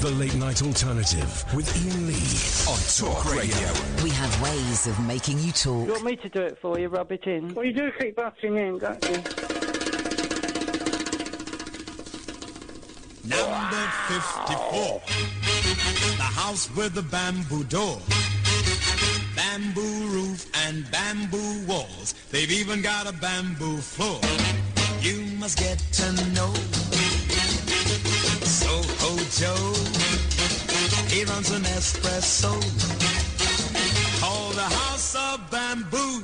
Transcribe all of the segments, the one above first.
The Late Night Alternative with Iain Lee on Talk Radio. We have ways of making you talk. You want me to do it for you, rub it in? Well, you do keep butting in, don't you? Number 54. The house with the bamboo door. Bamboo roof and bamboo walls. They've even got a bamboo floor. You must get to know Soho Joe. He runs an espresso. Called the house of bamboo.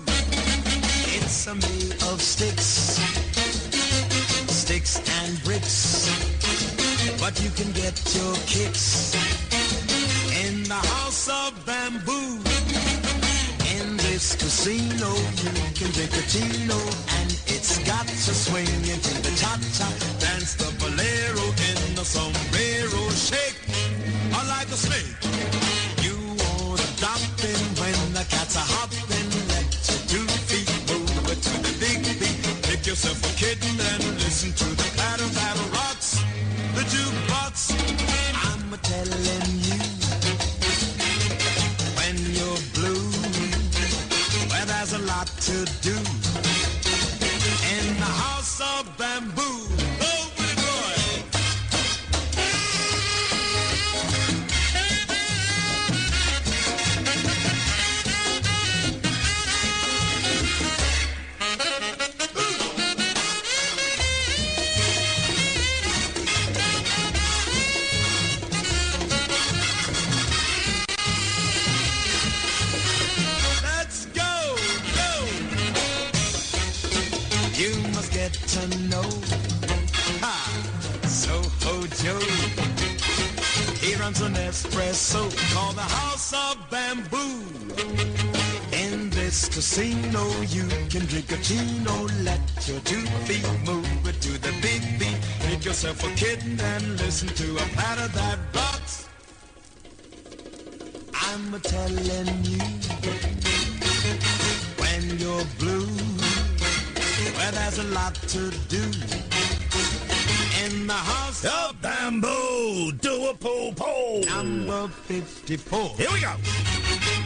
It's a made of sticks. Sticks and bricks but you can get your kicks in the house of bamboo. In this casino, you can drink a chino, and it's got to swing into the cha-cha. Dance the sombrero shake, like a snake. You wanna drop in when the cats are hopping, let your two feet move to the big beat. Pick yourself a kitten and listen to the casino, you can drink a chino, let your two feet move it to the big beat. Make yourself a kitten and listen to a patter that rocks. I'm a telling you when you're blue. Well, there's a lot to do in the house of bamboo. Do a poo poo. Number 54. Here we go.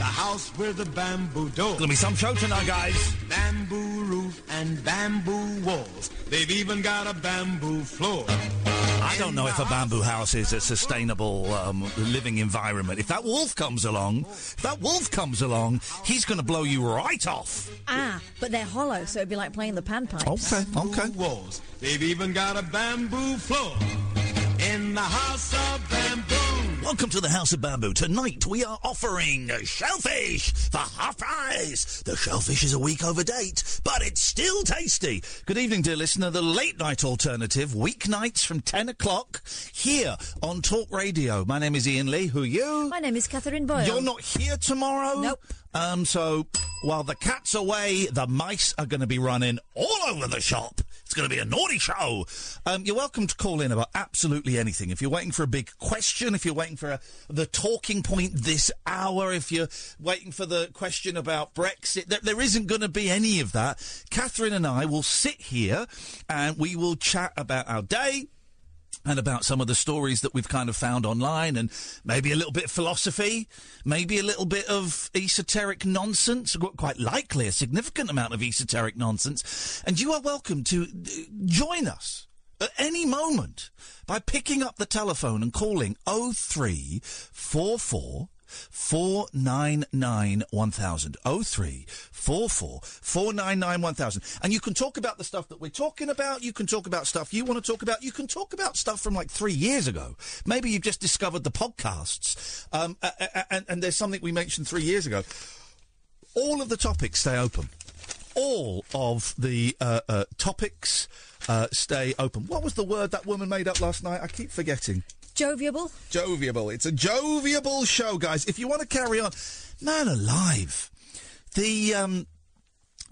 The house with the bamboo door. Gonna be some show tonight, guys. Bamboo roof and bamboo walls. They've even got a bamboo floor. I don't know if a bamboo house is a sustainable um, living environment. If that wolf comes along, if that wolf comes along, he's going to blow you right off. Ah, but they're hollow, so it'd be like playing the panpipes. Okay, okay. Walls. They've even got a bamboo floor in the house of bamboo. Welcome to the House of Bamboo. Tonight we are offering shellfish for half price. The shellfish is a week over date, but it's still tasty. Good evening, dear listener. The late night alternative, weeknights from 10 o'clock, here on Talk Radio. My name is Iain Lee. Who are you? My name is Catherine Boyle. You're not here tomorrow? Nope. Um, so while the cat's away, the mice are going to be running all over the shop. Going to be a naughty show. Um, you're welcome to call in about absolutely anything. If you're waiting for a big question, if you're waiting for a, the talking point this hour, if you're waiting for the question about Brexit, there isn't going to be any of that. Catherine and I will sit here and we will chat about our day, and about some of the stories that we've kind of found online and maybe a little bit of philosophy, maybe a little bit of esoteric nonsense, quite likely a significant amount of esoteric nonsense. And you are welcome to uh, join us at any moment by picking up the telephone and calling 0344 499 1000 0344 499 1000 and you can talk about the stuff that we're talking about. You can talk about stuff you want to talk about. You can talk about stuff from like three years ago. Maybe you've just discovered the podcasts. Um, and, and there's something we mentioned three years ago. All of the topics stay open. All of the uh, uh, topics uh, stay open. What was the word that woman made up last night? I keep forgetting Joviable. Joviable. It's a joviable show, guys. If you want to carry on, man alive, the um,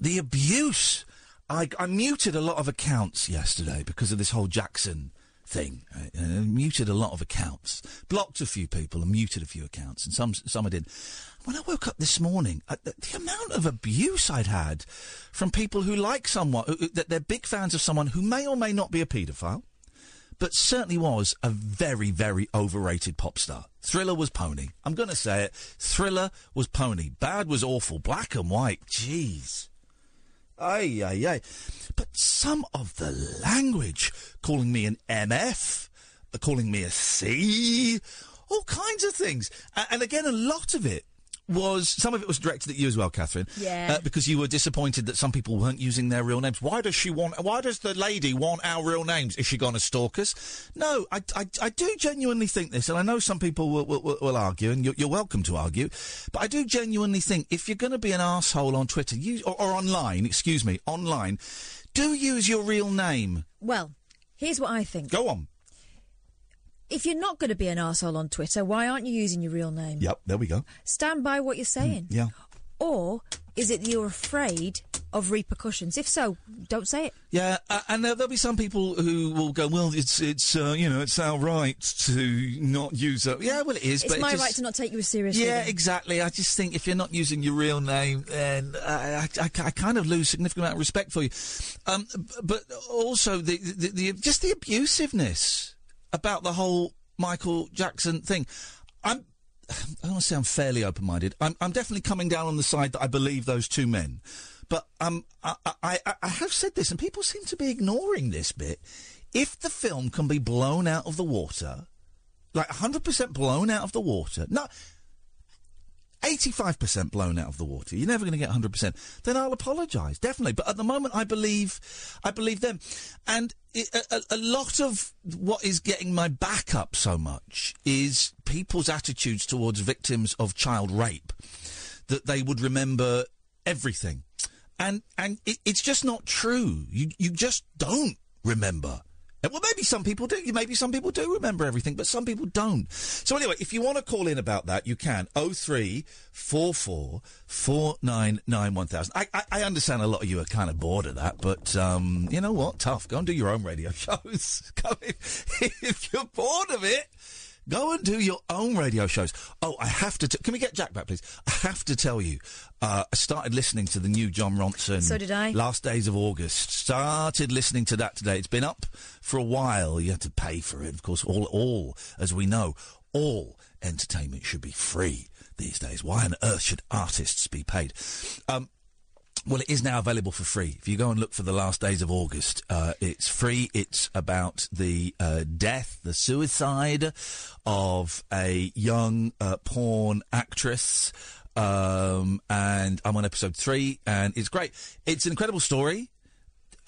the abuse. I, I muted a lot of accounts yesterday because of this whole Jackson thing. I, I muted a lot of accounts, blocked a few people, and muted a few accounts, and some some I did. When I woke up this morning, uh, the, the amount of abuse I'd had from people who like someone, who- that they're big fans of someone who may or may not be a paedophile but certainly was a very, very overrated pop star. Thriller was pony. I'm going to say it. Thriller was pony. Bad was awful. Black and white. Jeez. Ay, ay, ay. But some of the language, calling me an MF, calling me a C, all kinds of things. And again, a lot of it was, some of it was directed at you as well, Catherine. Yeah. Uh, because you were disappointed that some people weren't using their real names. Why does she want, why does the lady want our real names? Is she going to stalk us? No, I, I, I do genuinely think this, and I know some people will, will, will- argue, and you're, you're welcome to argue, but I do genuinely think if you're going to be an asshole on Twitter, use, or, or online, excuse me, online, do use your real name. Well, here's what I think. Go on. If you're not going to be an arsehole on Twitter, why aren't you using your real name? Yep, there we go. Stand by what you're saying. Yeah. Or is it that you're afraid of repercussions? If so, don't say it. Yeah, uh, and there- there'll be some people who will go, well, it's it's uh, you know it's our right to not use it. Yeah, well, it is. It's but it my just- right to not take you seriously. Yeah, then. exactly. I just think if you're not using your real name, then I, I, I kind of lose significant amount of respect for you. Um, but also the, the, the just the abusiveness about the whole Michael Jackson thing. I'm. I want to say I'm fairly open-minded. I'm, I'm definitely coming down on the side that I believe those two men. But um, I, I, I- I have said this, and people seem to be ignoring this bit. If the film can be blown out of the water, like 100% blown out of the water, not 85% blown out of the water. You're never going to get 100%. Then I'll apologise, definitely. But at the moment, I believe, I believe them. And a- a lot of what is getting my back up so much is people's attitudes towards victims of child rape. That they would remember everything. And, and it, it's just not true. You, you just don't remember. Well, maybe some people do. Maybe some people do remember everything, but some people don't. So anyway, if you want to call in about that, you can. Oh three four four four nine nine one thousand. I, I I understand a lot of you are kind of bored of that, but um, you know what? Tough. Go and do your own radio shows. If, if you're bored of it. Go and do your own radio shows. Oh, I have to. T- Can we get Jack back, please? I have to tell you. Uh, I started listening to the new Jon Ronson. So did I. Last days of August. Started listening to that today. It's been up for a while. You had to pay for it, of course. All, all, as we know, all entertainment should be free these days. Why on earth should artists be paid? Um, well, it is now available for free. If you go and look for the last days of August, uh, it's free. It's about the uh, death, the suicide of a young uh, porn actress. Um, and I'm on episode three, and it's great. It's an incredible story.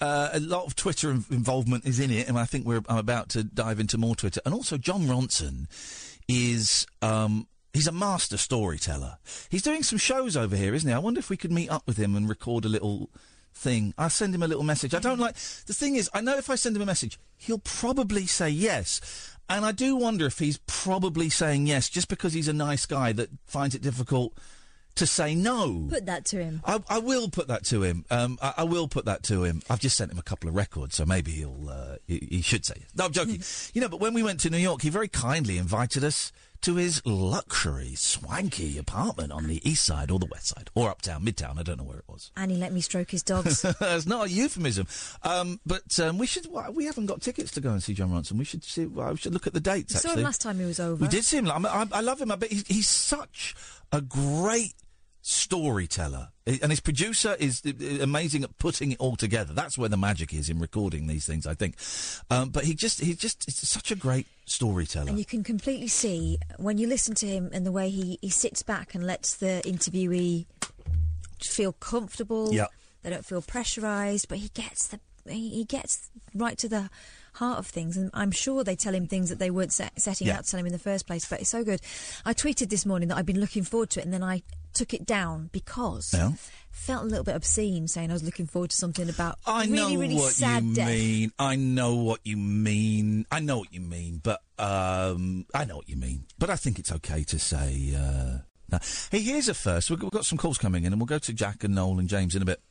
Uh, a lot of Twitter involvement is in it, and I think we're I'm about to dive into more Twitter. And also, Jon Ronson is um, he's a master storyteller. He's doing some shows over here, isn't he? I wonder if we could meet up with him and record a little thing. I'll send him a little message. I don't like the thing is, I know if I send him a message, he'll probably say yes. And I do wonder if he's probably saying yes just because he's a nice guy that finds it difficult to say no. Put that to him. I, I will put that to him. Um, I, I will put that to him. I've just sent him a couple of records, so maybe he'll. Uh, he, he should say. No, I'm joking. you know, but when we went to New York, he very kindly invited us to his luxury, swanky apartment on the east side or the west side or uptown, midtown. I don't know where it was. And he let me stroke his dogs. It's not a euphemism. Um, but um, we should. We haven't got tickets to go and see Jon Ronson. We should see. Well, we should look at the dates. Saw actually, him last time he was over. we did see him. I, I, I love him. I bet he's, he's such a great storyteller, and his producer is amazing at putting it all together. That's where the magic is in recording these things, I think. Um, but he just, he just, is such a great storyteller. And you can completely see when you listen to him and the way he, he sits back and lets the interviewee feel comfortable. Yeah. They don't feel pressurised, but he gets the he, he gets right to the heart of things. And I'm sure they tell him things that they weren't set, setting Yeah. out to tell him in the first place. But it's so good. I tweeted this morning that I'd been looking forward to it, and then I took it down because Yeah. felt a little bit obscene saying I was looking forward to something about I really, know really what sad you death. mean. I know what you mean. I know what you mean. But um, I know what you mean. But I think it's okay to say. Uh, no. Hey, here's a first. We've got, we've got some calls coming in, and we'll go to Jack and Noel and James in a bit.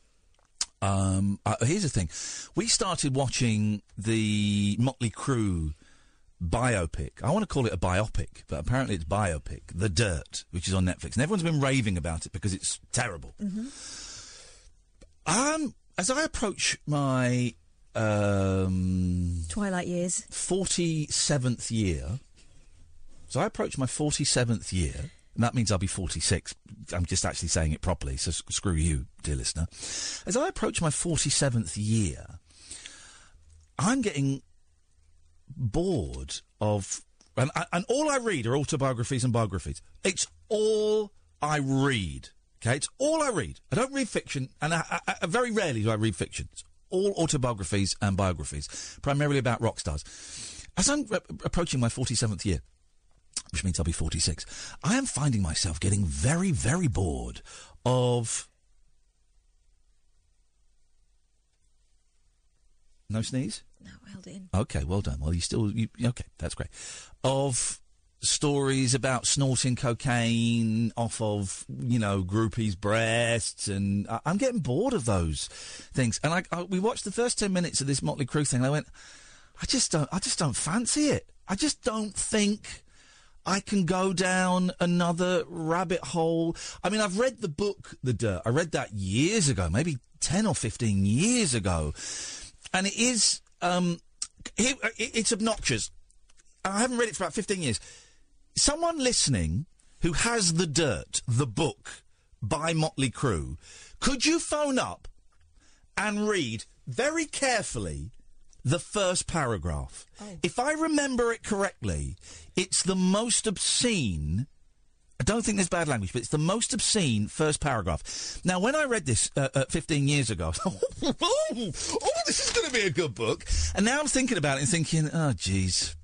Um, uh, here's the thing: we started watching the Motley Crue biopic. I want to call it a biopic, but apparently it's biopic. The Dirt, which is on Netflix, and everyone's been raving about it because it's terrible. Um, as I approach my um, Twilight years. 47th year. So I approach my 47th year, and that means I'll be 46. I'm just actually saying it properly, so s- screw you, dear listener. As I approach my 47th year, I'm getting bored of. And, and all I read are autobiographies and biographies. It's all I read. Okay, it's all I read. I don't read fiction, and I, I, I, very rarely do I read fiction. It's all autobiographies and biographies, primarily about rock stars. As I'm re- approaching my 47th year, which means I'll be 46, I am finding myself getting very, very bored of. No sneeze? Okay, well done. Well, you still. You, okay, that's great. Of stories about snorting cocaine off of, you know, groupies' breasts, and I, I'm getting bored of those things. And I, I, we watched the first 10 minutes of this Motley Crue thing, and I went, I just don't, I just don't fancy it. I just don't think I can go down another rabbit hole. I mean, I've read the book, The Dirt. I read that years ago, maybe 10 or 15 years ago. And it is, um, it, it- it's obnoxious. I haven't read it for about 15 years. Someone listening who has The Dirt, the book by Motley Crue, could you phone up and read very carefully the first paragraph. If I remember it correctly, it's the most obscene. I don't think there's bad language, but it's the most obscene first paragraph. Now, when I read this uh, uh, 15 years ago, oh, oh, this is going to be a good book. And now I'm thinking about it and thinking, oh, jeez.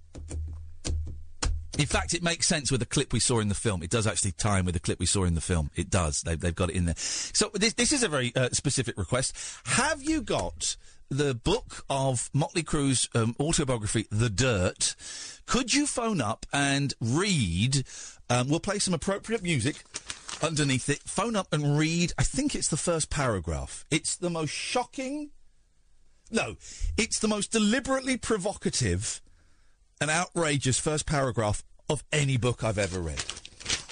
In fact, it makes sense with the clip we saw in the film. It does actually tie in with the clip we saw in the film. It does. They've, they've got it in there. So this, this is a very uh, specific request. Have you got the book of Motley Crue's um, autobiography, The Dirt? Could you phone up and read? Um, we'll play some appropriate music underneath it. Phone up and read. I think it's the first paragraph. It's the most shocking. No, it's the most deliberately provocative and outrageous first paragraph of any book I've ever read.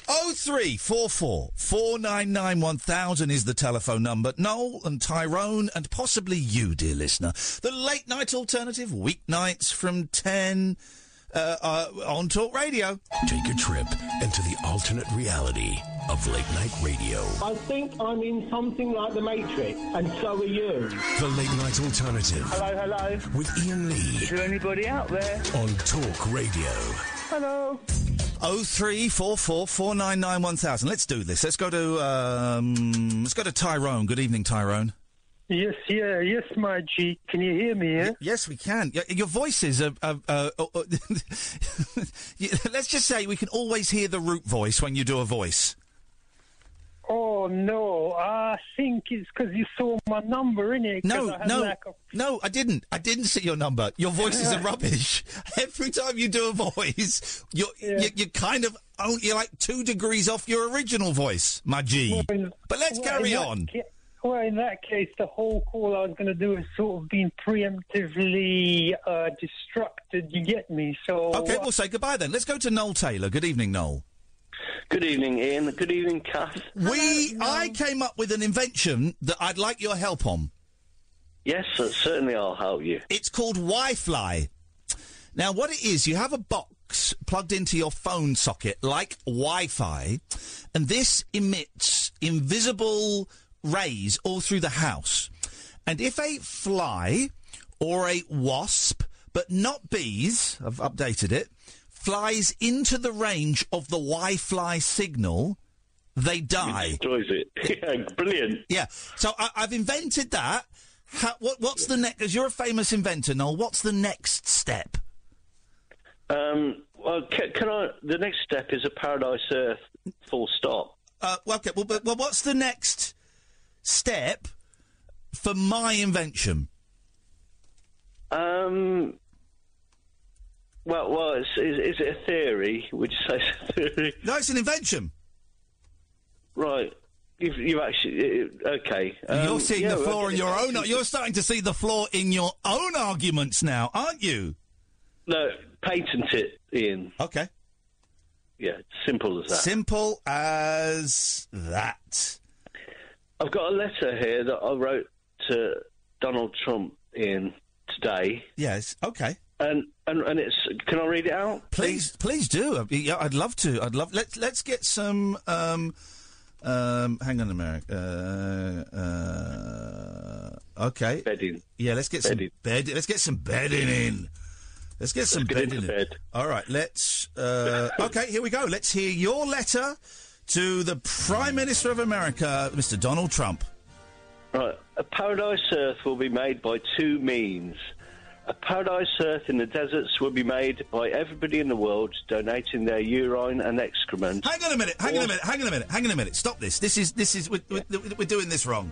0344 499 1000 is the telephone number. Noel and Tyrone and possibly you, dear listener. The late night alternative, weeknights from 10 uh, uh, on Talk Radio. Take a trip into the alternate reality of late night radio. I think I'm in something like the Matrix, and so are you. The late night alternative Hello, hello. with Iain Lee Is there anybody out there? on Talk Radio. Hello. 0344 499 1000. Let's do this. Let's go to um, let's go to Tyrone. Good evening, Tyrone. Yes, yeah, yes, my G. Can you hear me? Yeah. Y- yes, we can. Y- your voices are. are, are, are let's just say we can always hear the root voice when you do a voice. Oh no, I think it's because you saw my number in it. No, I no, lack of- no, I didn't. I didn't see your number. Your voices are rubbish. Every time you do a voice, you're you, you're kind of oh, you're like two degrees off your original voice, my G. Well, But let's well, carry on. ca- well, in that case, the whole call I was going to do is sort of being preemptively uh, destructed. You get me? So Okay, we'll say goodbye then. Let's go to Noel Taylor. Good evening, Noel. Good evening, Iain. Good evening, Kath. We, I came up with an invention that I'd like your help on. Yes, uh, certainly I'll help you. It's called Wi-Fly. Now, what it is, you have a box plugged into your phone socket like Wi-Fi, and this emits invisible rays all through the house. And if a fly or a wasp, but not bees, I've updated it, flies into the range of the Wi-Fi signal, they die. Destroys it. yeah, brilliant. Yeah. So I, I've invented that. How, what, what's the next? As you're a famous inventor, Noel, what's the next step? Um, well, can, can I? The next step is a Paradise Earth. Full stop. Uh, well, okay. Well, but, well, what's the next step for my invention? Um. Well, well, is, is, is it a theory? Would you say it's a theory? No, it's an invention. Right. You've, you've actually uh, okay. Um, you're seeing yeah, the flaw in your own. You're starting to see the flaw in your own arguments now, aren't you? No, patent it, Iain. Okay. Yeah, simple as that. Simple as that. I've got a letter here that I wrote to Donald Trump in today. Yes. Okay. And, and and it's. Can I read it out? Please, please do. I'd, yeah, I'd love to. I'd love. Let's let's get some. Um, um, hang on a minute. Uh, uh, okay. Bedding. Yeah, let's get some bed. Let's get some bedding in. Let's get some get bedding in. bed. All right. Let's. Uh, okay. Here we go. Let's hear your letter to the Prime Minister of America, Mr. Donald Trump. Right. A paradise Earth will be made by two means. A paradise Earth in the deserts will be made by everybody in the world donating their urine and excrement. Hang on a minute. Hang on a minute. Hang on a minute. Hang on a minute. Stop this. This is this is we're, we're, we're doing this wrong.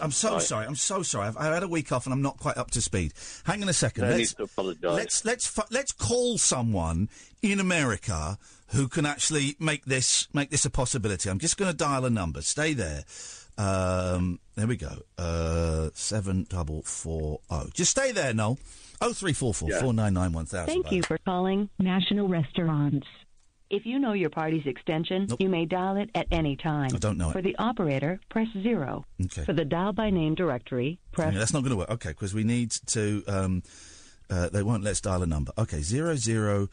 I'm so Right. sorry. I'm so sorry. I've, I've had a week off and I'm not quite up to speed. Hang on a second. No let's to apologise. let's let's fu- let's call someone in America who can actually make this make this a possibility. I'm just going to dial a number. Stay there. Um, there we go. Uh, seven double four oh. Just stay there, Noel. Oh three four four four nine nine one thousand. Thank you for calling National Restaurants. If you know your party's extension, you may dial it at any time. I don't know it. For the operator, press zero. Okay. For the dial by name directory, press. Yeah, that's not going to work. Okay, because we need to. Um, uh, they won't let us dial a number. Okay, zero zero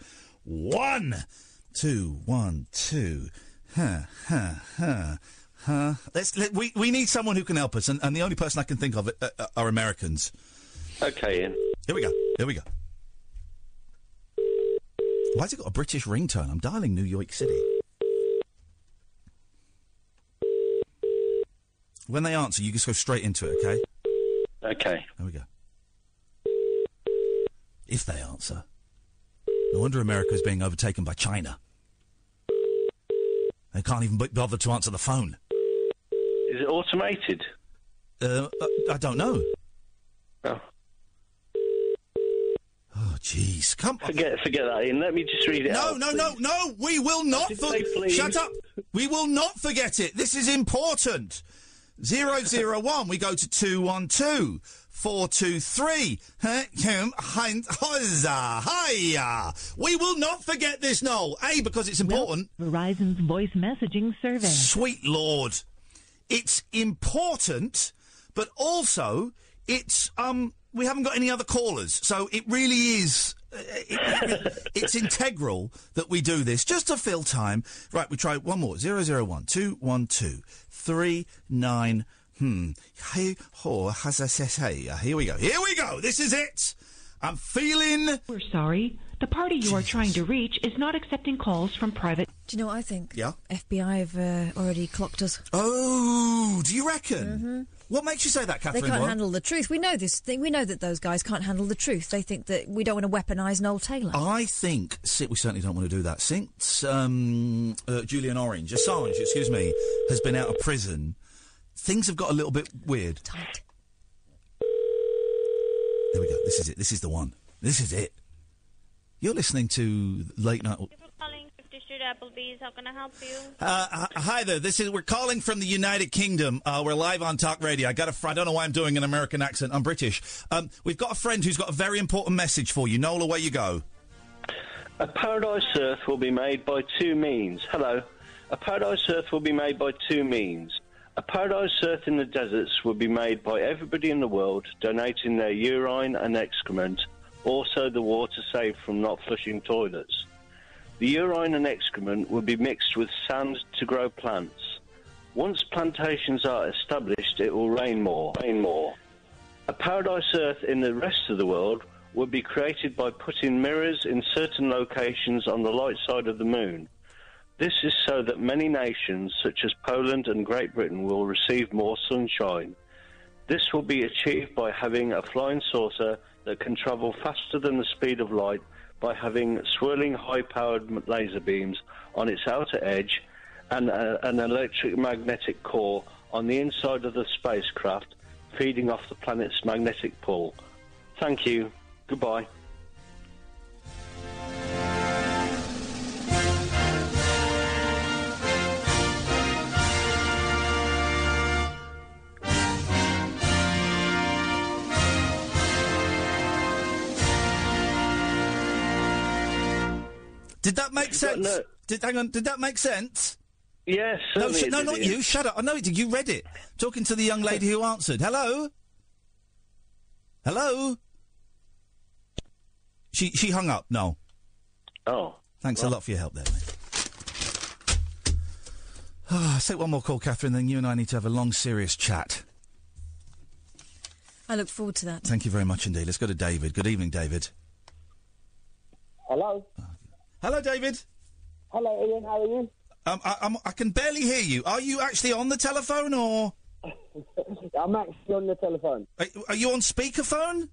one two one two. Huh, huh, huh, huh. Let's. Let, we we need someone who can help us, and, and the only person I can think of uh, uh, are Americans. Okay, Iain. Here we go. Here we go. Why's it got a British ringtone? I'm dialing New York City. When they answer, you just go straight into it, okay? Okay. There we go. If they answer. No wonder America is being overtaken by China. They can't even bother to answer the phone. Is it automated? Uh, uh, I don't know. Oh. Oh, jeez. Come on. Forget, forget that, Iain. Let me just read it No, out. no, no, no. We will not. Did For- Shut up. We will not forget it. This is important. Zero zero one. We go to two one two. Four two three. Hiya. We will not forget this, Noel. A because it's important. Verizon's voice messaging survey. Sweet Lord. It's important, but also it's um we haven't got any other callers, so it really is. uh, It, it- it's integral that we do this just to fill time. Right, we try one more. Zero zero one two one two three nine. Hmm. Hey, ho, has a Here we go. Here we go. This is it. I'm feeling. We're sorry. The party you are trying to reach is not accepting calls from private. Do you know what I think? Yeah. FBI have uh, already clocked us. Oh, do you reckon? What makes you say that, Catherine? They can't Boyle? handle the truth. We know this. Thing. We know that those guys can't handle the truth. They think that we don't want to weaponise Noel Taylor. I think si- we certainly don't want to do that. Since um, uh, Julian Orange, Assange, excuse me, has been out of prison, things have got a little bit weird. Tight. There we go. This is it. This is the one. This is it. You're listening to late night. calling 50 Street Applebee's. How can I help you? Uh, hi there. This is we're calling from the United Kingdom. Uh, we're live on Talk Radio. I got a. Fr- I don't know why I'm doing an American accent. I'm British. Um, we've got a friend who's got a very important message for you. Noel, away you go. A paradise Earth will be made by two means. Hello. A paradise Earth will be made by two means. A paradise Earth in the deserts will be made by everybody in the world donating their urine and excrement, also the water saved from not flushing toilets. The urine and excrement will be mixed with sand to grow plants. Once plantations are established, it will rain more. Rain more. A paradise Earth in the rest of the world will be created by putting mirrors in certain locations on the light side of the moon. This is so that many nations, such as Poland and Great Britain, will receive more sunshine. This will be achieved by having a flying saucer that can travel faster than the speed of light by having swirling high powered laser beams on its outer edge and uh, an electric magnetic core on the inside of the spacecraft feeding off the planet's magnetic pull. Thank you. Goodbye. Did that make sense? Did hang on? Did that make sense? Yes. No, certainly sh- no, not you. Shut up. I know it did. You read it. Talking to the young lady who answered. Hello. Hello. She she hung up. No. Oh. Thanks a lot for your help there, mate. Ah, take one more call, Catherine. Then you and I need to have a long, serious chat. I look forward to that. Thank you very much indeed. Let's go to David. Good evening, David. Hello. Hello, David. Hello, Iain. How are you? Um, I, I'm, I can barely hear you. Are you actually on the telephone, or I'm actually on the telephone. are, are you on speakerphone?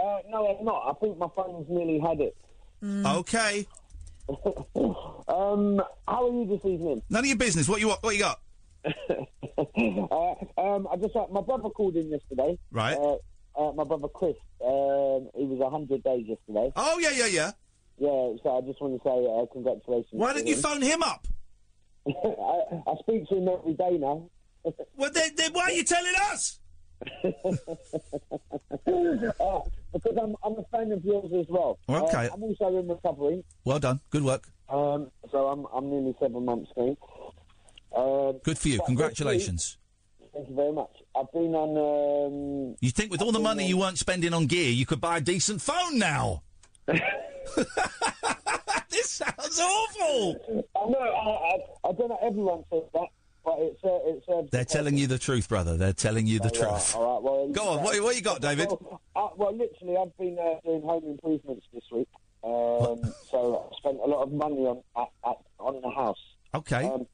Uh, no, I'm not. I think my phone's nearly had it. Okay. um, how are you this evening? None of your business. What you what, what you got? uh, um, I just uh, my brother called in yesterday. Right. Uh, uh, my brother Chris. Um, he was hundred days yesterday. Oh yeah, yeah, yeah. Yeah. So I just want to say uh, congratulations. Why didn't you him. phone him up? I, I speak to him every day now. well, then, then why are you telling us? uh, because I'm, I'm a fan of yours as well. Okay. Uh, I'm also in recovery. Well done. Good work. Um, so I'm, I'm nearly seven months clean. Um, Good for you. Congratulations. week- Thank you very much. I've been on. Um, You think with all the money you weren't spending on gear, you could buy a decent phone now? this sounds awful. I know. I, I, I don't know. Everyone says that, but it's uh, it's. Uh, They're telling you the truth, brother. They're telling you the All right, truth. all right, well, Go on. What, what you got, David? Well, uh, well, literally, I've been uh, doing home improvements this week. Um, so I spent a lot of money on at, at, on the house. Okay. Um,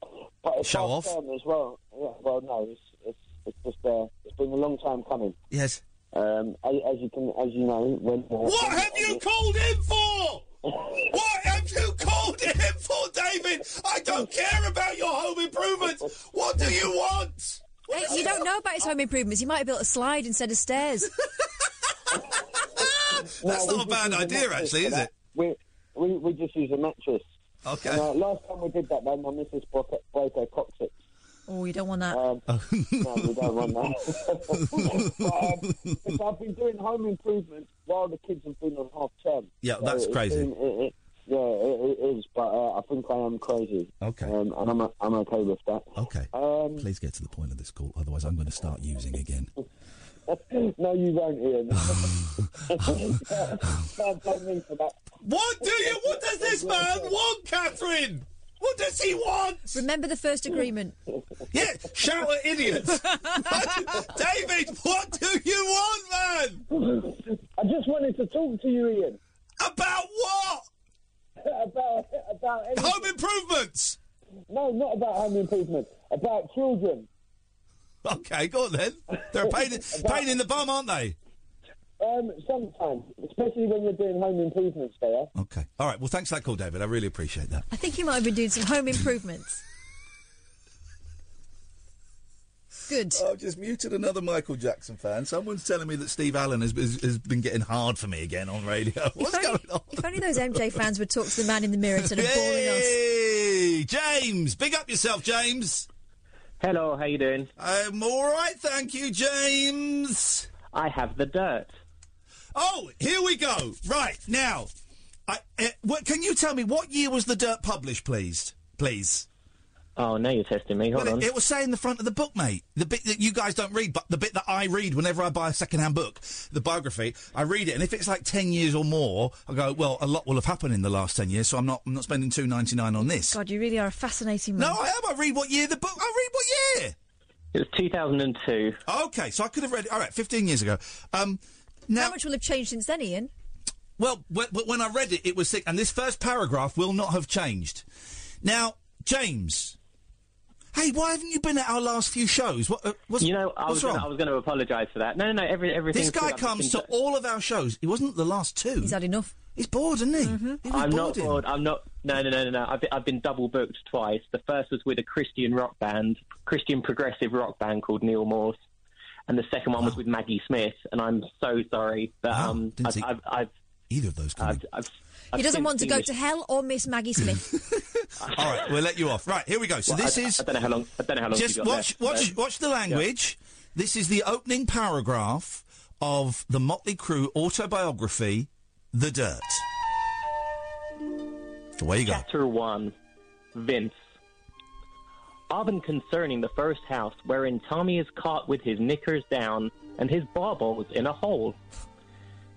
but it's Show off. term as well. Yeah, well, no, it's it's, it's just uh, it's been a long time coming. Yes. Um, as, as you can, as you know, when What have you called him for? What have you called him for, David? I don't care about your home improvements. What do you want? Hey, you don't know about his home improvements. He might have built a slide instead of stairs. That's not a bad idea, actually, is it? We, we we just use a mattress. Okay. And, uh, last time we did that, though, my missus broke, broke her coccyx. Oh, you don't want that. Um, no, we don't want that. but, um, so I've been doing home improvements while the kids have been on half term. Yeah, So that's crazy. been- it, it, yeah, it, it is, but uh, I think I am crazy. Okay. Um, and I'm I'm okay with that. Okay. Um, Please get to the point of this call, otherwise I'm going to start using again. no, you won't, Iain. Can't blame me for that. What do you? What does this man want, Catherine? What does he want? Remember the first agreement. Yeah, shout at idiots. David, what do you want, man? I just wanted to talk to you, Iain. About what? about about anything. Home improvements. No, not about home improvements. About children. Okay, go on then. They're a pain, pain in the bum, aren't they? Um, sometimes, especially when you're doing home improvements, there. Okay. All right. Well, thanks for that call, David. I really appreciate that. I think you might have been doing some home improvements. Good. I've just muted another Michael Jackson fan. Someone's telling me that Steve Allen has, has, has been getting hard for me again on radio. What's if, only, going on? if only those MJ fans would talk to the man in the mirror instead of boring us. Hey, James, big up yourself, James. Hello, how you doing? I'm all right, thank you, James. I have the dirt. Oh, here we go. Right now, I, uh, what, can you tell me what year was the Dirt published, please? Please. Oh, now you're testing me. Hold Well, on. it, it will say in the front of the book, mate. The bit that you guys don't read, but the bit that I read whenever I buy a second-hand book, the biography, I read it, and if it's like ten years or more, I go, well, a lot will have happened in the last ten years, so I'm not, I'm not spending two ninety nine on this. God, you really are a fascinating man. No, I am. I read what year the book. I read what year. It was 2002. Okay, so I could have read. All right, fifteen years ago. Um, now, How much will have changed since then, Iain? Well, wh- wh- when I read it, it was sick, and this first paragraph will not have changed. Now, James. Hey, why haven't you been at our last few shows? What, uh, what's, you know, I what's was gonna, wrong? I was going to apologise for that. No, no, no. Every, everything. This guy comes to all of our shows. He wasn't the last two. He's had enough. He's bored, isn't he? Mm-hmm. He I'm not bored in. bored. I'm not. No, no, no, no, no. I've been, I've been double booked twice. The first was with a Christian rock band, Christian progressive rock band called Neal Morse, and the second one was with Maggie Smith. And I'm so sorry, but um, didn't I've, see I've, I've, either of those. I've, I've, I've he doesn't want to go this- to hell or miss Maggie Smith. All right, we'll let you off. Right, here we go. So Well, this I, is I don't know how long. I don't know how long. just watch, left, watch, but- watch the language. This is the opening paragraph of the Motley Crue autobiography, "The Dirt." Away you go. Chapter 1 Vince. Often concerning the first house wherein Tommy is caught with his knickers down and his baubles in a hole.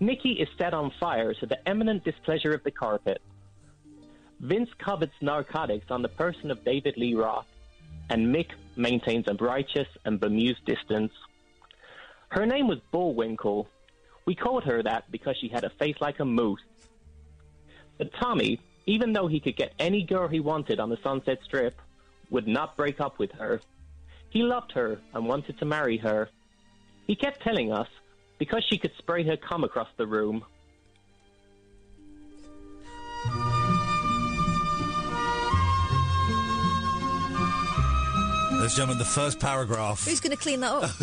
Nikki is set on fire to the eminent displeasure of the carpet. Vince covets narcotics on the person of David Lee Roth, and Mick maintains a righteous and bemused distance. Her name was Bullwinkle. We called her that because she had a face like a moose. But Tommy, even though he could get any girl he wanted on the Sunset Strip, would not break up with her. He loved her and wanted to marry her. He kept telling us because she could spray her cum across the room. Ladies and gentlemen, the first paragraph. Who's going to clean that up?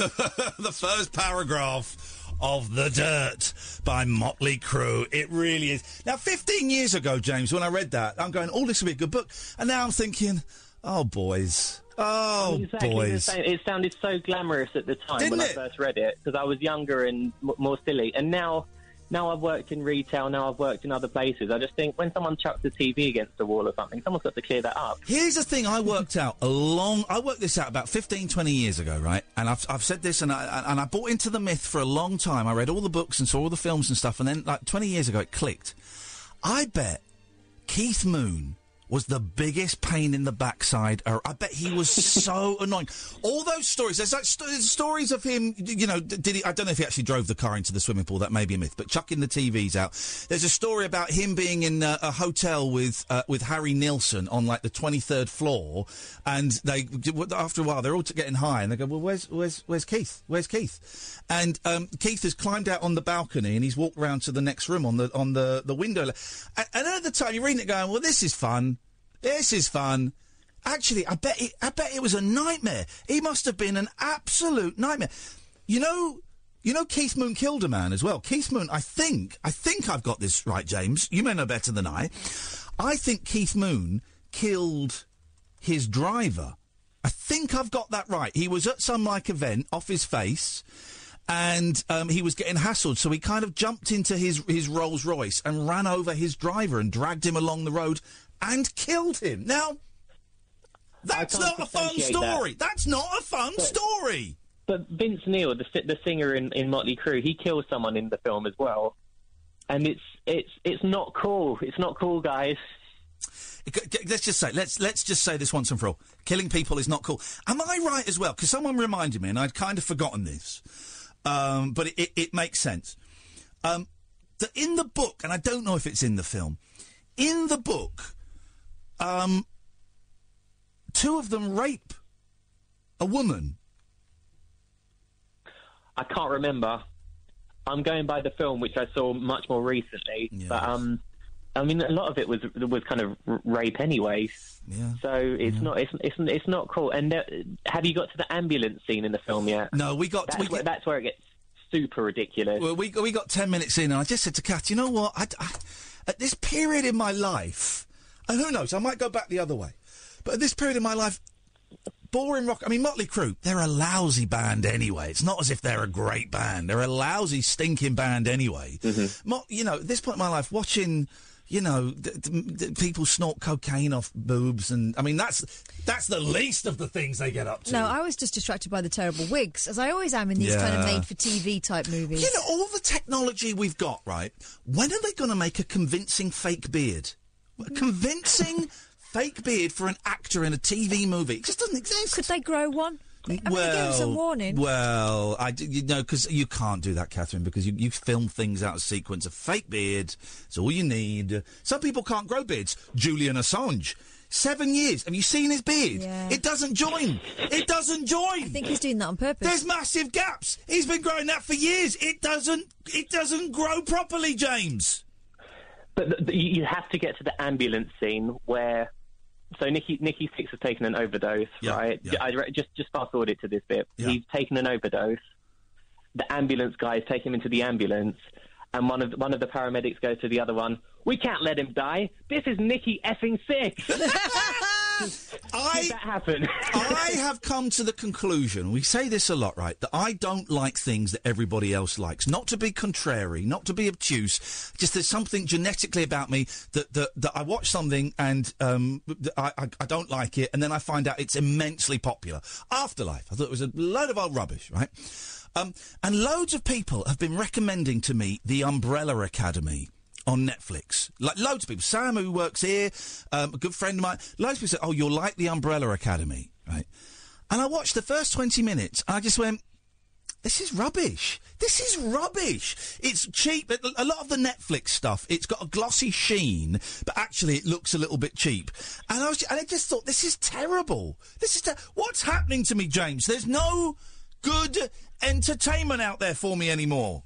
the first paragraph of The Dirt by Motley Crue. It really is. Now, 15 years ago, James, when I read that, I'm going, oh, this will be a good book. And now I'm thinking, oh, boys. Oh, exactly boys. It sounded so glamorous at the time Didn't when it? I first read it because I was younger and m- more silly. And now, now I've worked in retail. Now I've worked in other places. I just think when someone chucks a TV against the wall or something, someone's got to clear that up. Here's the thing I worked out a long I worked this out about 15 20 years ago right and I've, I've said this and I, and I bought into the myth for a long time I read all the books and saw all the films and stuff and then like 20 years ago it clicked I bet Keith Moon was the biggest pain in the backside. I bet he was so annoying. All those stories. There's like st- stories of him. You know, did he? I don't know if he actually drove the car into the swimming pool. That may be a myth. But chucking the TVs out. There's a story about him being in uh, a hotel with uh, with Harry Nilsson on like the 23rd floor, and they after a while they're all getting high, and they go, "Well, where's where's where's Keith? Where's Keith?" And um, Keith has climbed out on the balcony and he's walked round to the next room on the on the the window. And, and at the time you're reading it, going, "Well, this is fun." This is fun. Actually, I bet it, I bet it was a nightmare. He must have been an absolute nightmare. You know, you know, Keith Moon killed a man as well. Keith Moon, I think, I think I've got this right, James. You may know better than I. I think Keith Moon killed his driver. I think I've got that right. He was at some like event off his face. And um, he was getting hassled, so he kind of jumped into his his Rolls Royce and ran over his driver and dragged him along the road and killed him. Now, that's can't a fun substantiate that. story. That's not a fun But- story. But Vince Neil, the the singer in, in Motley Crue, he kills someone in the film as well, and it's it's it's not cool. It's not cool, guys. Let's just say, let's let's just say this once and for all: killing people is not cool. Am I right as well? Because someone reminded me, and I'd kind of forgotten this, um, but it, it, it makes sense. Um, that in the book, and I don't know if it's in the film, in the book, um, two of them rape a woman. I can't remember. I'm going by the film, which I saw much more recently. But um, I mean, a lot of it was was kind of rape anyway. Yeah. So it's not it's, it's it's not cool. And there, have you got to the ambulance scene in the film yet? No, we got. That's, we where, that's where it gets super ridiculous. Well, we we got ten minutes in, and I just said to Kath, you know what? I, I- at this period in my life, and who knows, I might go back the other way, but at this period in my life, boring rock. I mean, Motley Crue, they're a lousy band anyway. It's not as if they're a great band. They're a lousy, stinking band anyway. Mm-hmm. Mo- you know, at this point in my life, watching. You know, d- d- d- people snort cocaine off boobs, and I mean that's that's the least of the things they get up to. No, I was just distracted by the terrible wigs, as I always am in these kind of made-for-TV type movies. You know, all the technology we've got, right? When are they going to make a convincing fake beard? A convincing fake beard for an actor in a TV movie? It just doesn't exist. Could they grow one? I mean, gave him some warning. Well, I d- you know because you can't do that, Catherine, because you you film things out of sequence. A fake beard is all you need. Some people can't grow beards. Julian Assange. Seven years. Have you seen his beard? Yeah. It doesn't join. It doesn't join. I think he's doing that on purpose. There's massive gaps. He's been growing that for years. It doesn't. It doesn't grow properly, James. But you have to get to the ambulance scene where. So Nikki Nikki Sixx has taken an overdose, right? yeah. I just just fast forward it to this bit. He's taken an overdose. The ambulance guys take him into the ambulance, and one of one of the paramedics goes to the other one. We can't let him die. This is Nikki effing Sixx. I, did that happen? I have come to the conclusion, we say this a lot, right, that I don't like things that everybody else likes. Not to be contrary, not to be obtuse, just there's something genetically about me that, that, that I watch something and um, I, I, I don't like it, and then I find out it's immensely popular. Afterlife, I thought it was a load of old rubbish, right? Um, and loads of people have been recommending to me The Umbrella Academy on Netflix. Like loads of people. Sam, who works here, um, a good friend of mine, loads of people said, "Oh, you'll like the Umbrella Academy, right?" And I watched the first twenty minutes. And I just went, "This is rubbish. This is rubbish. It's cheap. A lot of the Netflix stuff, it's got a glossy sheen, but actually it looks a little bit cheap." And I was, and I just thought, "This is terrible. This is ter- what's happening to me, James. There's no good entertainment out there for me anymore."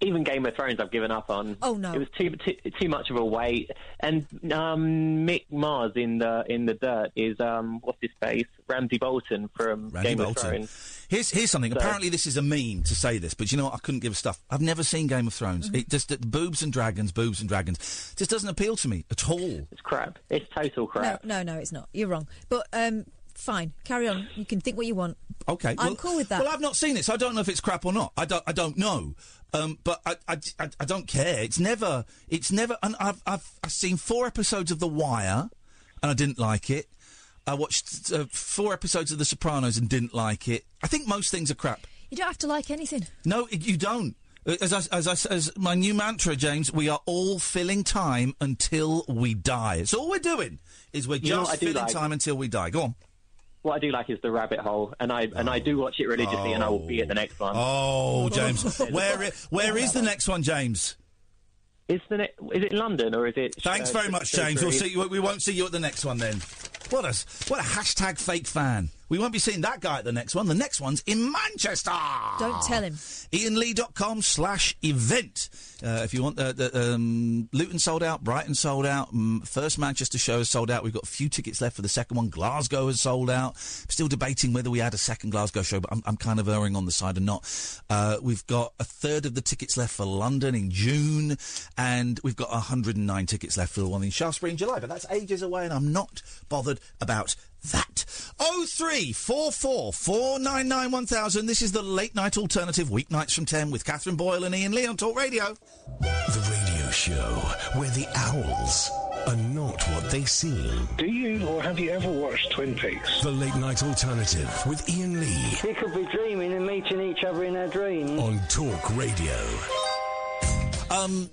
Even Game of Thrones, I've given up on. Oh no, it was too too, too much of a wait. And um, Mick Mars in the in the dirt is um, what's his face? Ramsay Bolton from Randy Game of Thrones. Here's here's something. So- Apparently, this is a meme to say this, but you know what? I couldn't give a stuff. I've never seen Game of Thrones. Mm-hmm. It just it, boobs and dragons, boobs and dragons, just doesn't appeal to me at all. It's crap. It's total crap. no, no, no, it's not. You're wrong. But um, fine, carry on. You can think what you want. Okay, I'm well- cool with that. Well, I've not seen it, so I don't know if it's crap or not. I don't. I don't know. Um, but I, I, I, I don't care. It's never. It's never. And I've, I've I've seen four episodes of The Wire, and I didn't like it. I watched uh, four episodes of The Sopranos and didn't like it. I think most things are crap. You don't have to like anything. No, you don't. Uh, As I, as I, as my new mantra, James, we are all filling time until we die. So all we're doing is we're You know just filling like? time until we die. Go on. What I do like is the rabbit hole, and I and I do watch it religiously, and I will be at the next one. Oh, James, where i- where is the next one, James? Is the ne- is it in London or is it? Thanks uh, very much, James. We'll see you. We won't see you at the next one then. What a what a hashtag fake fan. We won't be seeing that guy at the next one. The next one's in Manchester. Don't tell him. IainLee.com slash event. Uh, if you want, uh, the, um, Luton sold out, Brighton sold out, um, first Manchester show is sold out. We've got a few tickets left for the second one. Glasgow is sold out. Still debating whether we had a second Glasgow show, but I'm, I'm kind of erring on the side of not. Uh, we've got a third of the tickets left for London in June, and we've got 109 tickets left for the one in Shaftesbury in July. But that's ages away, and I'm not bothered about that. Oh three four four four nine nine one thousand. This is the late night alternative, weeknights from ten with Catherine Boyle and Iain Lee on Talk Radio. The radio show where the owls are not what they seem. Do you or have you ever watched Twin Peaks? The late night alternative with Iain Lee We could be dreaming and meeting each other in our dreams. on Talk Radio. Um,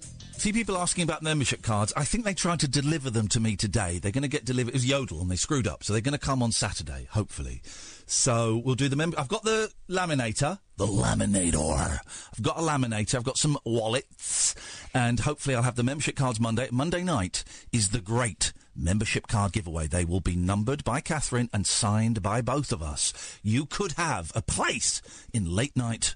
few people asking about membership cards. I think they tried to deliver them to me today. They're going to get delivered. It was Yodel, and they screwed up, so they're going to come on Saturday, hopefully. So we'll do the member. I've got the laminator, the laminator. I've got a laminator. I've got some wallets, and hopefully I'll have the membership cards Monday. Monday night is the great membership card giveaway. They will be numbered by Catherine and signed by both of us. You could have a place in late night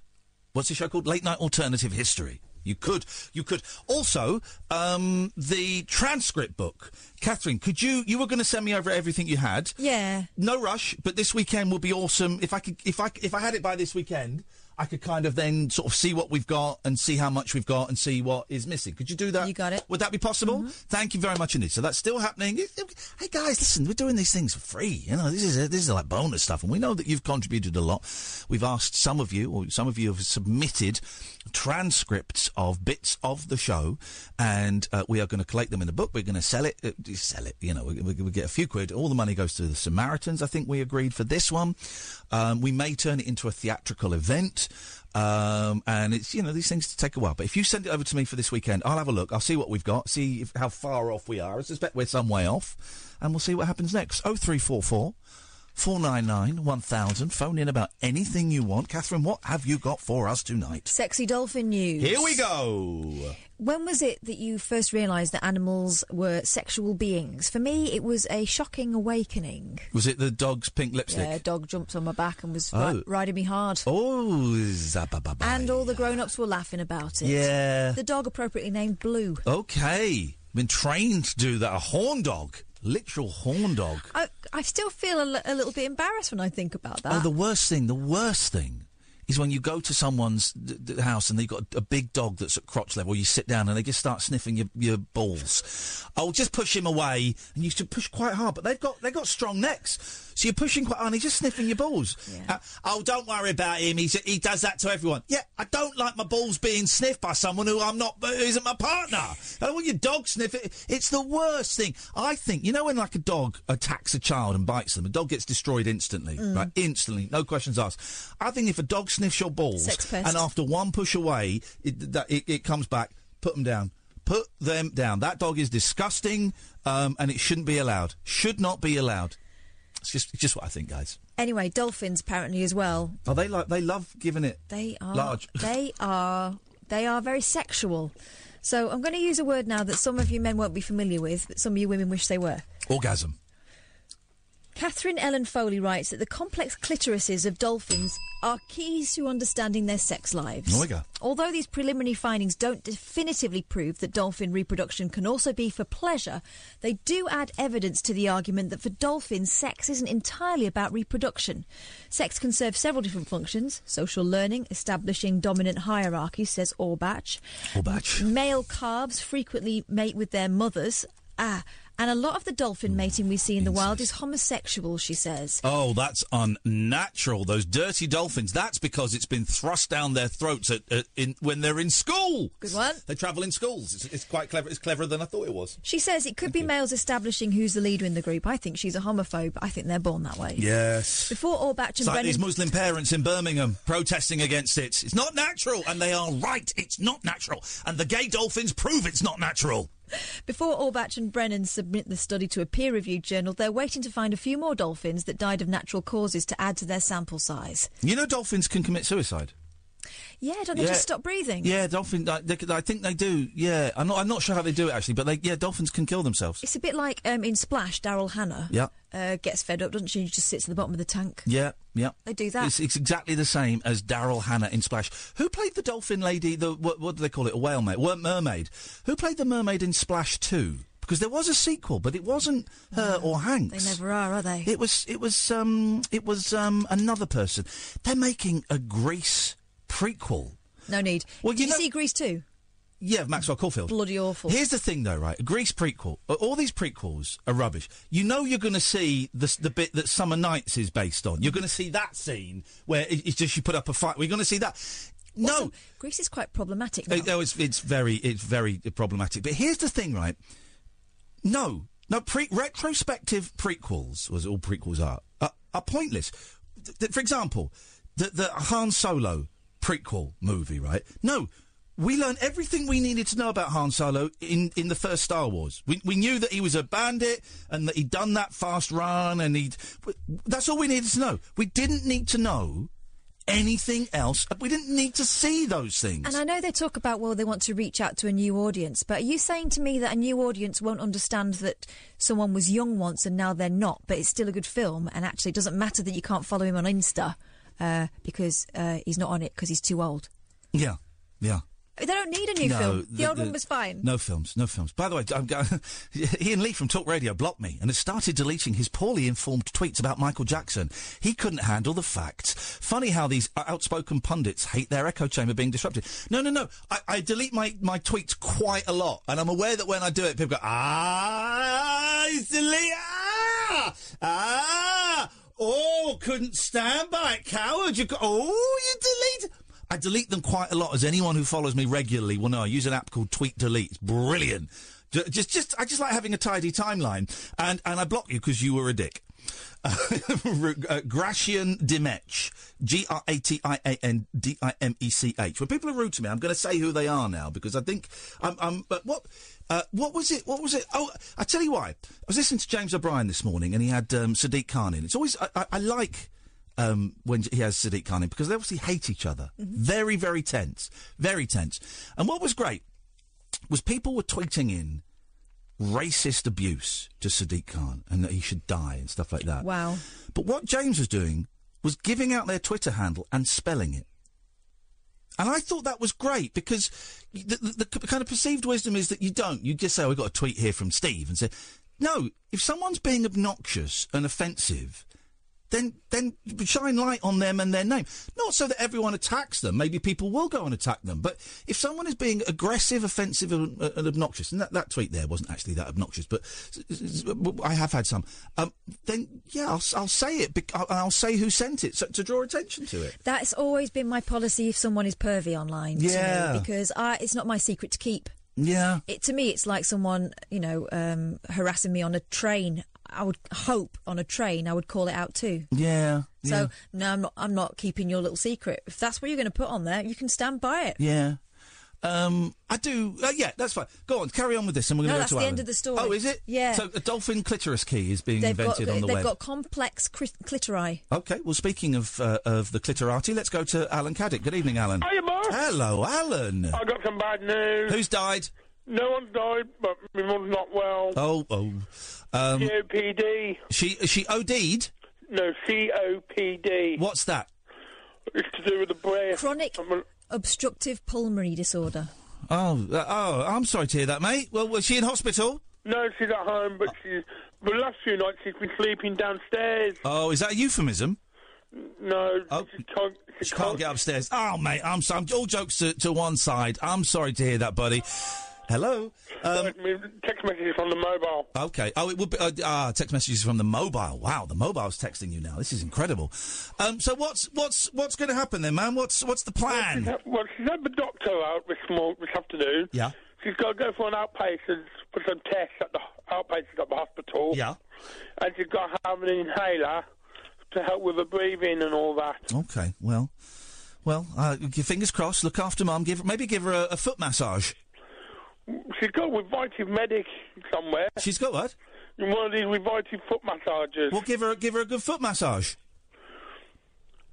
what's the show called? Late Night Alternative History. You could, you could. Also, um, the transcript book. Catherine, could you? You were going to send me over everything you had. Yeah. No rush, but this weekend will be awesome. If I could, if I, if I had it by this weekend, I could kind of then sort of see what we've got and see how much we've got and see what is missing. Could you do that? You got it. Would that be possible? Thank you very much indeed. So that's still happening. Hey guys, listen, we're doing these things for free. You know, this is this is like bonus stuff, and we know that you've contributed a lot. We've asked some of you, or some of you have submitted transcripts of bits of the show, and uh, we are going to collect them in a book. We're going to sell it, uh, sell it. You know, we, we, get a few quid. All the money goes to the Samaritans. I think we agreed for this one. Um, we may turn it into a theatrical event. Um, and it's you know these things take a while, but if you send it over to me for this weekend, I'll have a look. I'll see what we've got, see if, how far off we are. I suspect we're some way off, and we'll see what happens next. Oh three four four 499 1000. Phone in about anything you want. Catherine, what have you got for us tonight? Sexy dolphin news. Here we go. When was it that you first realised that animals were sexual beings? For me, it was a shocking awakening. Was it the dog's pink lipstick? Yeah, a dog jumped on my back and was Oh. ri- riding me hard. Oh. And all the grown-ups were laughing about it. Yeah. The dog appropriately named Blue. Okay. Been trained to do that. A horn dog. Literal horn dog. I, I still feel a, a little bit embarrassed when I think about that. Oh, the worst thing, the worst thing is when you go to someone's d- d- house and they've got a, a big dog that's at crotch level. You sit down and they just start sniffing your, your balls. I'll just push him away, and you should push quite hard. But they've got they've got strong necks, so you're pushing quite hard. and He's just sniffing your balls. Uh, oh, don't worry about him. He's, he does that to everyone. Yeah, I don't like my balls being sniffed by someone who I'm not, who isn't my partner. I don't want your dog sniff it. It's the worst thing. I think you know when like a dog attacks a child and bites them, a dog gets destroyed instantly, Mm. right? Instantly, no questions asked. I think if a dog sniffs your balls and after one push away, it, that, it, it comes back, put them down. Put them down. That dog is disgusting, um, and it shouldn't be allowed. Should not be allowed. It's just, it's just what I think, guys. Anyway, dolphins apparently as well. Oh, they like they love giving it They are large. They are they are very sexual. So I'm going to use a word now that some of you men won't be familiar with, but some of you women wish they were. Orgasm. Katherine Ellen Foley writes that the complex clitorises of dolphins are keys to understanding their sex lives. Although these preliminary findings don't definitively prove that dolphin reproduction can also be for pleasure, they do add evidence to the argument that for dolphins, sex isn't entirely about reproduction. Sex can serve several different functions social learning, establishing dominant hierarchies, says Orbach. Orbach. Male calves frequently mate with their mothers. Ah, and a lot of the dolphin mm. mating we see in the wild is homosexual, she says. Oh, that's unnatural. Those dirty dolphins. That's because it's been thrust down their throats at, at, in, when they're in school. Good one. They travel in schools. It's, it's quite clever. It's cleverer than I thought it was. She says it could be males establishing who's the leader in the group. I think she's a homophobe. I think they're born that way. Yes. Before Orbach It's and like Brennan. these Muslim parents in Birmingham protesting against it. It's not natural, and they are right. It's not natural, and the gay dolphins prove it's not natural. Before Orbach and Brennan submit the study to a peer reviewed journal, they're waiting to find a few more dolphins that died of natural causes to add to their sample size. You know, dolphins can commit suicide. Yeah, don't they Yeah. just stop breathing? Yeah, dolphins. I, they, I think they do. Yeah, I'm not. I'm not sure how they do it actually, but they. Yeah, dolphins can kill themselves. It's a bit like um, in Splash, Daryl Hannah Yeah. uh, gets fed up, doesn't she? She just sits at the bottom of the tank. Yeah, yeah. They do that. It's, it's exactly the same as Daryl Hannah in Splash. Who played the dolphin lady? The what, what do they call it? A whale maid? Weren't mermaid? Who played the mermaid in Splash Two? Because there was a sequel, but it wasn't her or Hanks. They never are, are they? It was. It was. Um. It was. Um. Another person. They're making a Grease prequel. No need. Well, Did you you see Grease too? Yeah, Maxwell Caulfield. Bloody awful. Here's the thing, though, right? A Grease prequel. All these prequels are rubbish. You know you're going to see the, the bit that Summer Nights is based on. You're going to see that scene where it, it's just you put up a fight. We're going to see that. No, Also, Grease is quite problematic now. Uh, no, it's it's very it's very problematic. But here's the thing, right? No, no. Pre- retrospective prequels, as all prequels are, are, are pointless. Th- th- for example, the the Han Solo prequel movie, right? No. We learned everything we needed to know about Han Solo in, in the first Star Wars. We, we knew that he was a bandit and that he'd done that fast run and he'd. That's all we needed to know. We didn't need to know anything else. We didn't need to see those things. And I know they talk about, well, they want to reach out to a new audience, but are you saying to me that a new audience won't understand that someone was young once and now they're not, but it's still a good film, and actually it doesn't matter that you can't follow him on Insta uh, because uh, he's not on it because he's too old? Yeah, yeah. They don't need a new No, film. The, the- old one was fine. No films, no films. By the way, I'm Iain Lee from Talk Radio blocked me and has started deleting his poorly informed tweets about Michael Jackson. He couldn't handle the facts. Funny how these outspoken pundits hate their echo chamber being disrupted. No, no, no. I, I delete my, my tweets quite a lot, and I'm aware that when I do it, people go, ah, he's delete, ah, ah, oh, couldn't stand by it, coward. You, oh, you delete. I delete them quite a lot, as anyone who follows me regularly will know. I use an app called Tweet Delete. It's brilliant. Just, just, I just like having a tidy timeline, and and I block you because you were a dick. Uh, Gratian Dimech, G R A T I A N D I M E C H. When people are rude to me, I'm going to say who they are now because I think I'm. I'm but what? Uh, what was it? What was it? Oh, I tell you why. I was listening to James O'Brien this morning, and he had um, Sadiq Khan in. It's always I, I, I like um, when he has Sadiq Khan in because they obviously hate each other. Very, very tense. Very tense. And what was great was people were tweeting in racist abuse to Sadiq Khan and that he should die and stuff like that. Wow. But what James was doing was giving out their Twitter handle and spelling it. And I thought that was great because the, the, the kind of perceived wisdom is that you don't. You just say, oh, we've got a tweet here from Steve and say, no, if someone's being obnoxious and offensive, then then shine light on them and their name. Not so that everyone attacks them. Maybe people will go and attack them. But if someone is being aggressive, offensive, and, and obnoxious, and that, that tweet there wasn't actually that obnoxious, but I have had some. Um, then yeah, I'll, I'll say it. bec- I'll, I'll say who sent it so, to draw attention to it. That's always been my policy if someone is pervy online. to me, Yeah. because I, it's not my secret to keep. Yeah. It to me, it's like someone you know um, harassing me on a train. I would hope on a train, I would call it out too. Yeah. So yeah. no, I'm not. I'm not keeping your little secret. If that's what you're going to put on there, you can stand by it. Yeah. Um, I do. Uh, yeah, that's fine. Go on, carry on with this, and we're No, going that's to go the to end of the story. Oh, is it? Yeah. So a dolphin clitoris key is being They've got invented on the they've web. got complex cri- clitori. Okay. Well, speaking of uh, of the clitorati, let's go to Alan Caddick. Good evening, Alan. Hiya, Mark. Hello, Alan. I got some bad news. Who's died? No one's died, but my mum's not well. Oh, oh. Um, COPD. she she OD'd. No, COPD. What's that? It's to do with the brain. Chronic obstructive pulmonary disorder. Oh, uh, oh. I'm sorry to hear that, mate. Well, was she in hospital? No, she's at home, but she's. The last few nights she's been sleeping downstairs. Oh, is that a euphemism? No, Oh. she can't. She She can't get upstairs. Oh, mate, I'm sorry. All jokes to, to one side. I'm sorry to hear that, buddy. Hello. Um, text messages from the mobile. Okay. Oh, it would be uh, ah text messages from the mobile. Wow, the mobile's texting you now. This is incredible. Um, so what's what's what's going to happen then, man? What's what's the plan? Well, she's had the doctor out this morning, this afternoon. Yeah. She's got to go for an outpatient for some tests at the outpatient at the hospital. Yeah. And she's got to have an inhaler to help with the breathing and all that. Okay. Well, well, uh, your fingers crossed. Look after mum. Give her, maybe give her a, a foot massage. She's got a Revitive Medic somewhere. She's got what? One of these Revitive foot massagers. Well, give her give her a good foot massage.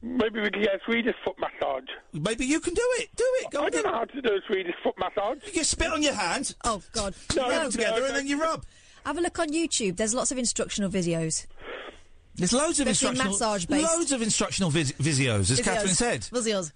Maybe we can get a Swedish foot massage. Maybe you can do it. Do it. Go I on, don't do know how to do a Swedish foot massage. You spit on your hands. Oh God! No, Rub no, together no, and then you rub. Have a look on YouTube. There's lots of instructional videos. There's loads of Especially instructional, massage-based. loads of instructional vis- visios, as Videos. Catherine said. Videos.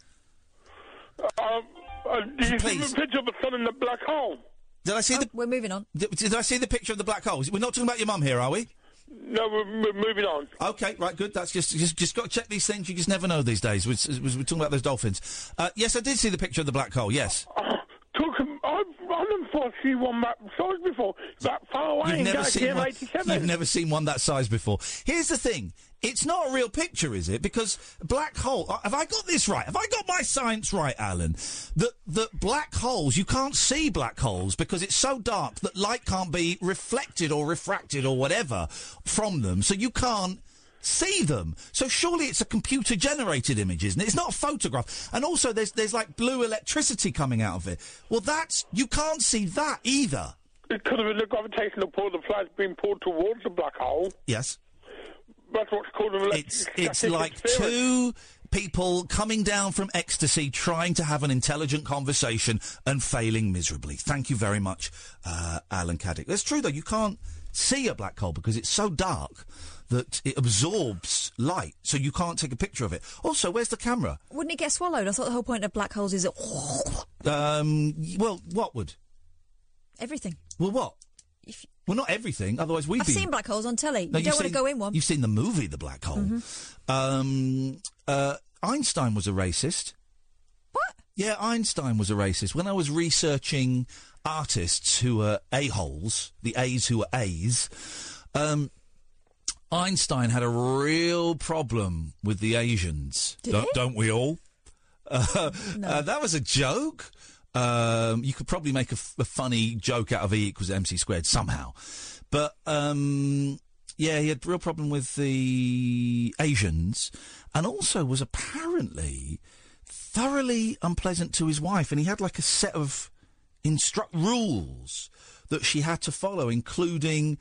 Um, uh, did you see Please. the picture of the sun in the black hole? Did I see the? We're moving on. Did, did I see the picture of the black hole? We're not talking about your mum here, are we? No, we're, we're moving on. Okay, right, good. That's just just just got to check these things. You just never know these days. We're, we're talking about those dolphins. Uh, yes, I did see the picture of the black hole. Yes. Took him. I've I've never thought see one that size before. That far away You've never, seen one, you've never seen one that size before. Here's the thing: it's not a real picture, is it? Because black hole. uh, Have I got this right? Have I got my science right, Alan? That that black holes you can't see black holes because it's so dark that light can't be reflected or refracted or whatever from them, so you can't. See them, so surely it's a computer-generated image, isn't it? It's not a photograph. And also, there's there's like blue electricity coming out of it. Well, that's you can't see that either. It could have been the gravitational pull of the flight being pulled towards the black hole. Yes. That's what's called an It's it's like interference. two people coming down from ecstasy, trying to have an intelligent conversation and failing miserably. Thank you very much, uh, Alan Caddick. That's true though. You can't see a black hole because it's so dark that it absorbs light, so you can't take a picture of it. Also, where's the camera? Wouldn't it get swallowed? I thought the whole point of black holes is that Um, well, what would? everything. Well, what? Well, not everything. Otherwise, we'd I've be. seen black holes on telly. No, you don't want to go in one. You've seen the movie The Black Hole. Mm-hmm. Um, uh, Einstein was a racist. What? Yeah, Einstein was a racist. When I was researching artists who were a-holes, the A's who were A's, um, Einstein had a real problem with the Asians. Did don't, he? don't we all? Uh, uh, that was a joke. Um, you could probably make a, funny joke out of E equals MC squared somehow. But, um, yeah, he had real problem with the Asians and also was apparently thoroughly unpleasant to his wife. And he had like a set of instruct rules that she had to follow, including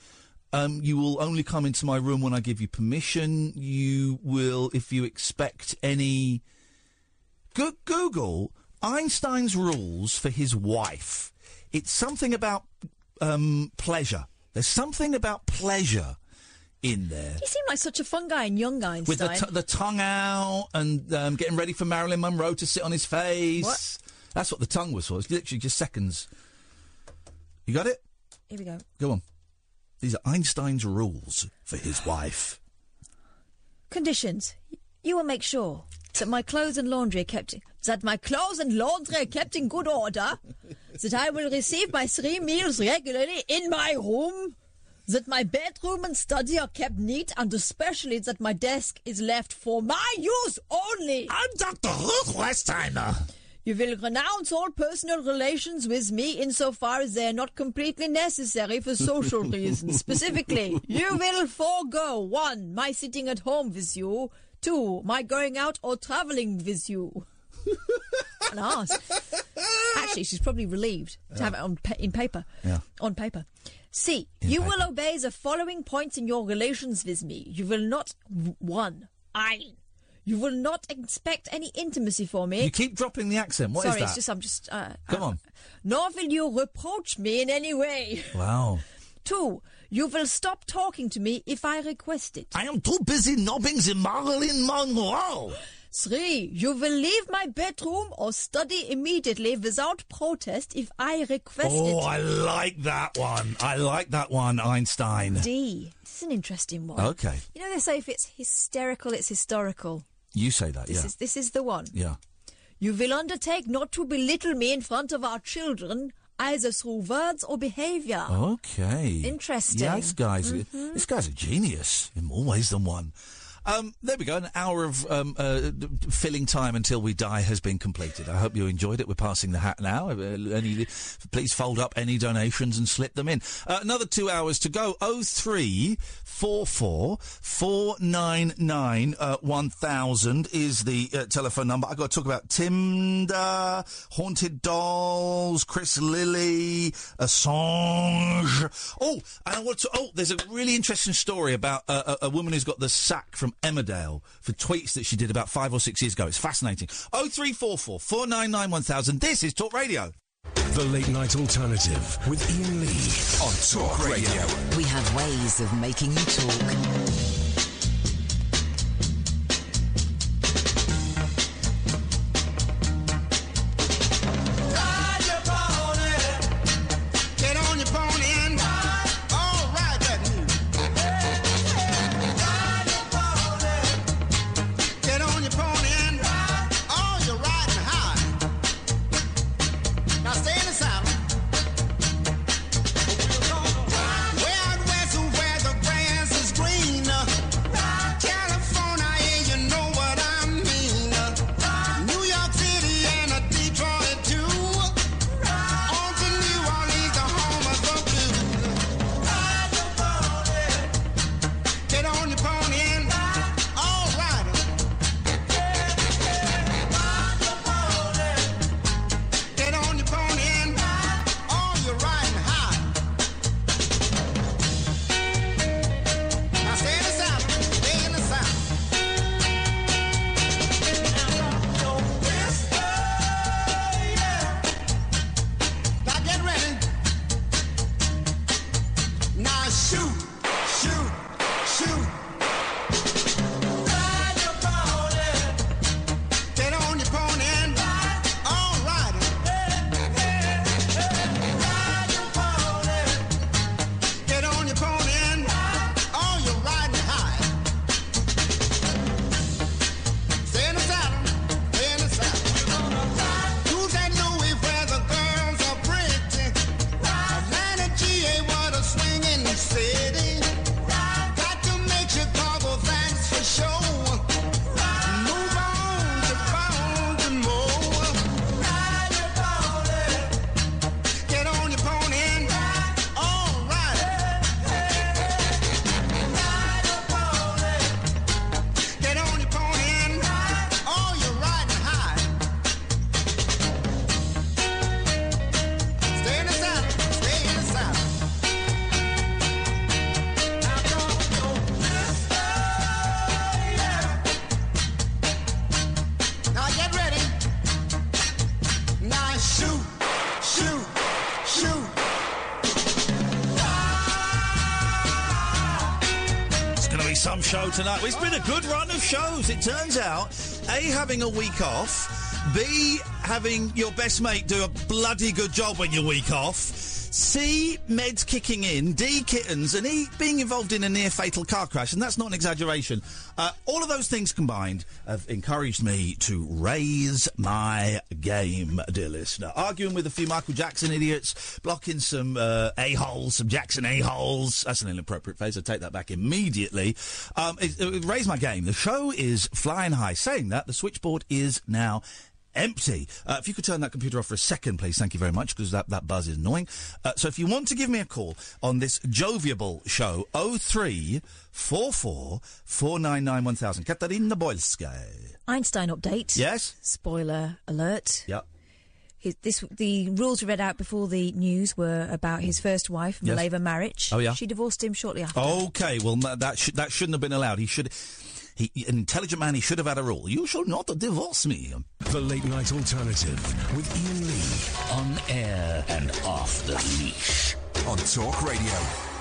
um, you will only come into my room when I give you permission. You will, if you expect any. Go- Google Einstein's rules for his wife. It's something about um, pleasure. There's something about pleasure in there. He seemed like such a fun guy and young Einstein. With the, t- the tongue out and um, getting ready for Marilyn Monroe to sit on his face. What? That's what the tongue was for. It's literally just seconds. You got it? Here we go. Go on. These are Einstein's rules for his wife. Conditions. You will make sure that my clothes and laundry are kept that my clothes and laundry kept in good order, that I will receive my three meals regularly in my room, that my bedroom and study are kept neat, and especially that my desk is left for my use only. I'm Dr. Ruth Westheimer. You will renounce all personal relations with me insofar as they are not completely necessary for social reasons. Specifically, you will forego one, my sitting at home with you, two, my going out or travelling with you. and ask. Actually, she's probably relieved to have it on pa- in paper. Yeah. On paper. C. you will obey the following points in your relations with me. You will not one. I. You will not expect any intimacy for me. You keep dropping the accent. What is Sorry, that? it's just I'm just. Uh, Come on. nor will you reproach me in any way. Wow. Two. You will stop talking to me if I request it. I am too busy knobbing the Marilyn Monroe. Three, you will leave my bedroom or study immediately without protest if I request Oh, it. Oh, I like that one. I like that one, Einstein. D. This is an interesting one. Okay. You know they say if it's hysterical, it's historical. You say that, This yeah. is this is the one. Yeah. You will undertake not to belittle me in front of our children, either through words or behaviour. Okay. Interesting. This guy's Mhm. this guy's a genius in more ways than one. Um, there we go. An hour of um, uh, filling time until we die has been completed. I hope you enjoyed it. We're passing the hat now. Uh, any, please fold up any donations and slip them in. Uh, another two hours to go. Oh three four four four nine nine uh, one thousand is the uh, telephone number. I've got to talk about Tinder, Haunted Dolls, Chris Lilly, Assange. Oh, and I want to. Oh, there's a really interesting story about a, a woman who's got the sack from Emmerdale for tweets that she did about five or six years ago. It's fascinating. Oh three four four four nine nine one thousand. This is Talk Radio. The Late Night Alternative with Iain Lee on Talk Radio. We have ways of making you talk. Show tonight. It's been a good run of shows. It turns out, A, having a week off, B, having your best mate do a bloody good job when you're week off, C, meds kicking in. D, kittens. And E, being involved in a near fatal car crash. And that's not an exaggeration. Uh, all of those things combined have encouraged me to raise my game, dear listener. Arguing with a few Michael Jackson idiots, blocking some uh, a-holes, some Jackson a-holes. That's an inappropriate phrase. I take that back immediately. Um, it, it raised my game. The show is flying high. Saying that, the switchboard is now empty. Uh, if you could turn that computer off for a second, please. Thank you very much, because that, that buzz is annoying. Uh, so if you want to give me a call on this joviable show, 0344 499 1000. Katarina Boylsky. Einstein update. Yes? Spoiler alert. Yep. His, this the rules we read out before the news were about his first wife, Yes. Mileva Maric. Oh, yeah? She divorced him shortly after. Okay, well, that, sh- that shouldn't have been allowed. He should... He, an intelligent man, he should have had a rule. You shall not divorce me. The Late Night Alternative with Iain Lee. On air and off the leash. On Talk Radio.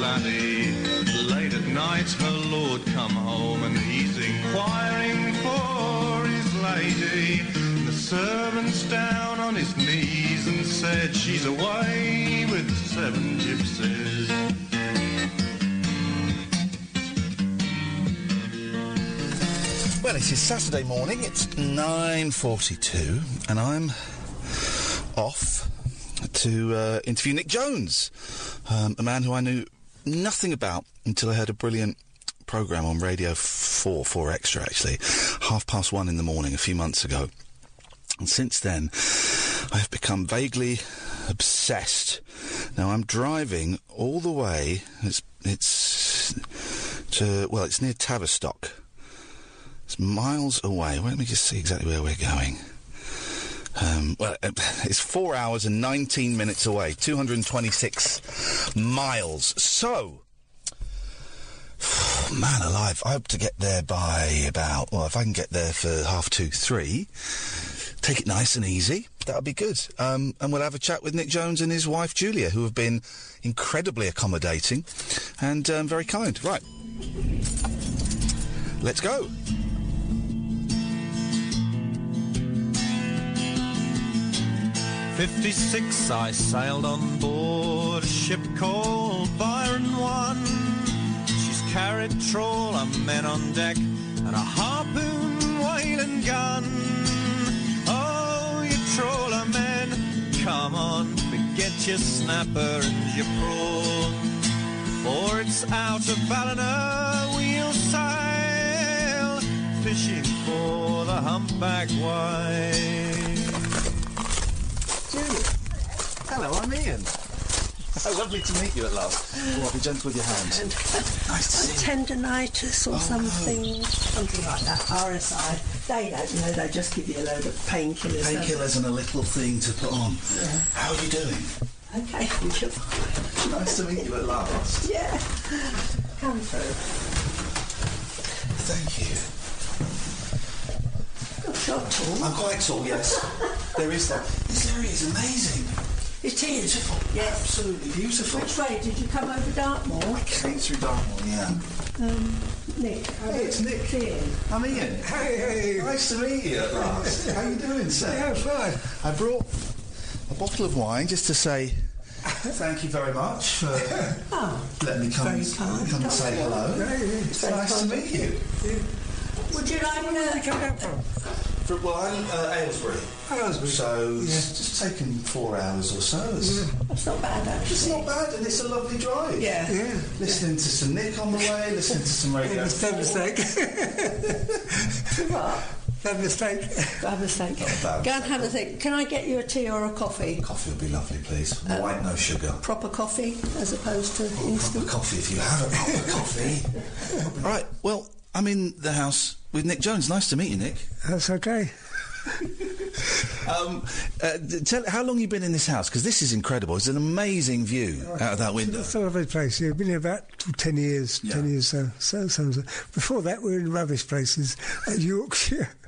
Laddie. Late at night, her lord come home, and he's inquiring for his lady. The servant's down on his knees and said she's away with seven gypsies. Well, it is Saturday morning. It's 9.42 and I'm off to uh, interview Nic Jones, um, a man who I knew nothing about until I heard a brilliant programme on Radio 4, 4 Extra actually, half past one in the morning a few months ago. And since then, I have become vaguely obsessed. Now I'm driving all the way. It's it's to well, it's near Tavistock. It's miles away. Let me just see exactly where we're going. Um, well, uh, it's four hours and 19 minutes away, 226 miles. So, man alive, I hope to get there by about, well, if I can get there for half two, three, take it nice and easy, that would be good. Um, and we'll have a chat with Nic Jones and his wife Julia, who have been incredibly accommodating and um, very kind. Right. Let's go. Fifty-six, I sailed on board a ship called Byron One. She's carried trawler men on deck and a harpoon whaling gun. Oh, you trawler men, come on, forget your snapper and your prawn. For it's out of Ballina we'll sail, fishing for the humpback whale. Hello, I'm Iain. How lovely to meet you at last. Oh, be gentle with your hand. Nice to see you. tendonitis or oh, something, something like that. RSI. They don't you know. They just give you a load of painkillers. don't? Painkillers and a little thing to put on. Yeah. How are you doing? Okay, thank you. Nice to meet you at last. Yeah. Come through. Thank you. You're tall. I'm quite tall, yes. there is that. This area is amazing. It is. Beautiful. Yes. Absolutely beautiful. Which way did you come over Dartmoor? I came through Dartmoor, yeah. Um, Nic. Hey, it's Nic. Iain. I'm Iain. Hey, hey. Nice to meet you at last. How you doing, sir? Yeah, fine. I brought a bottle of wine just to say thank you very much for Oh, letting me come, and- come and say hello. Yeah, yeah, It's nice to meet you. Would you like Where did you a... come down from? For, well, I'm uh, Aylesbury. Aylesbury. So it's just taken four hours or so. It's, That's not bad, actually. it's not bad, and it's a lovely drive. Yeah. Yeah. Listening to some Nic on the way, listening to some radio. It's no mistake. what? No mistake. Bad mistake. bad Go and have a think. Can I get you a tea or a coffee? Coffee would be lovely, please. Uh, White, no sugar. Proper coffee as opposed to instant. Coffee, if you have a proper coffee. right. Well, I'm in the house with Nic Jones. Nice to meet you, Nic. That's okay. Um, uh, tell how long you been in this house? Because this is incredible. It's an amazing view out of that window. It's a lovely place. Yeah, been here about ten years. Ten years. So, so, so, so. Before that, we were in rubbish places at Yorkshire.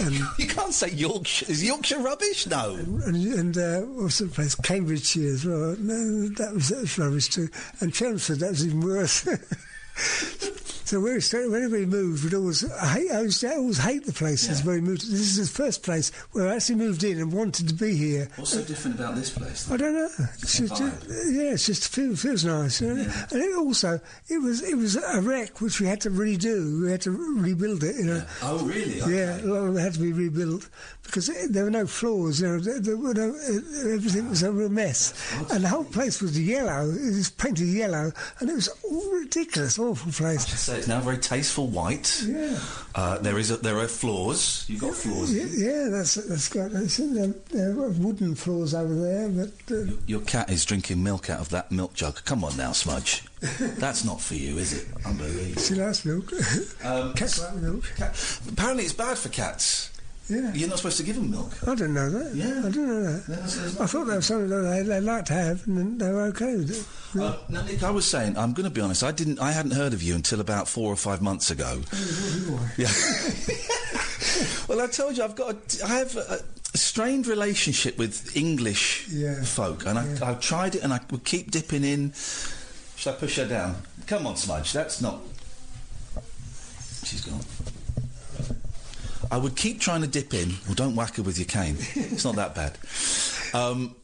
And, you can't say Yorkshire. Is Yorkshire rubbish? No. And, and uh, what's the place? Cambridgeshire as well. No, that was, that was rubbish too. And Chelmsford, that was even worse. So when we whenever we moved, we'd always hate, I used to always hate the places where we moved. This is the first place where I actually moved in and wanted to be here. What's so different about this place? I don't know. It's just, yeah, it's just feels feels nice, you know? and it also it was it was a wreck which we had to redo. We had to rebuild it. You know. Oh, really? Yeah, a lot of it had to be rebuilt because there were no floors. You know, there, there were no, uh, everything was a real mess, and the whole place was yellow. It was painted yellow, and it was ridiculous, awful place. So it's now very tasteful white. Yeah. Uh, there is a, there are floors. You've got floors. Yeah, yeah, that's that's got that's, there, there are wooden floors over there, but uh, Your cat is drinking milk out of that milk jug. Come on now, Smudge. That's not for you, is it? Unbelievable. she likes milk. Um, Cats like milk. Apparently, it's bad for cats. Yeah. You're not supposed to give them milk. I didn't know that. Yeah. I didn't know that. I thought that was something that they, they liked to have, and they were okay with it. Uh, now, Nic, I was saying, I'm going to be honest. I didn't. I hadn't heard of you until about four or five months ago. Yeah. well, I told you I've got. A, I have a, a strained relationship with English Yeah. folk, and I, I've tried it, and I would keep dipping in. Shall I push her down? Come on, Smudge. That's not. She's gone. I would keep trying to dip in. Well, don't whack her with your cane. It's not that bad. Um,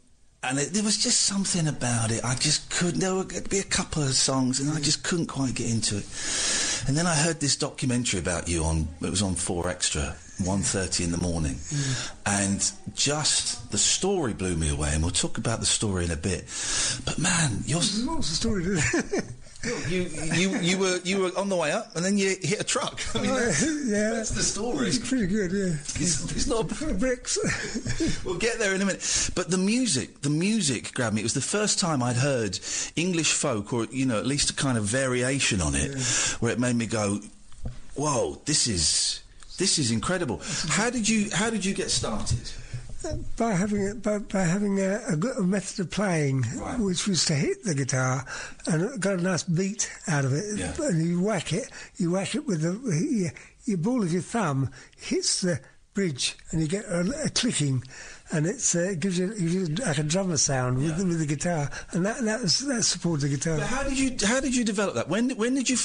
and it, there was just something about it. I just couldn't. There would be a couple of songs, and I just couldn't quite get into it. And then I heard this documentary about you on. It was on Four Extra, 1.30 in the morning, and just the story blew me away. And we'll talk about the story in a bit. But man, you're. What's the story? You, you, you were you were on the way up, and then you hit a truck. I mean, oh, that's, yeah, that's the story. It's pretty good, yeah. It's, it's not bricks. we'll get there in a minute. But the music, the music grabbed me. It was the first time I'd heard English folk, or you know, at least a kind of variation on it, where it made me go, "Whoa, this is this is incredible." How did you How did you get started? By having a, by, by having a, a, good method of playing, which was to hit the guitar and got a nice beat out of it, and you whack it, you whack it with the your, your ball of your thumb hits the bridge, and you get a, a clicking, and it's uh, it gives you, gives you like a drummer sound with, the, with the guitar, and that that, was, that supports the guitar. But how did you How did you develop that? When When did you?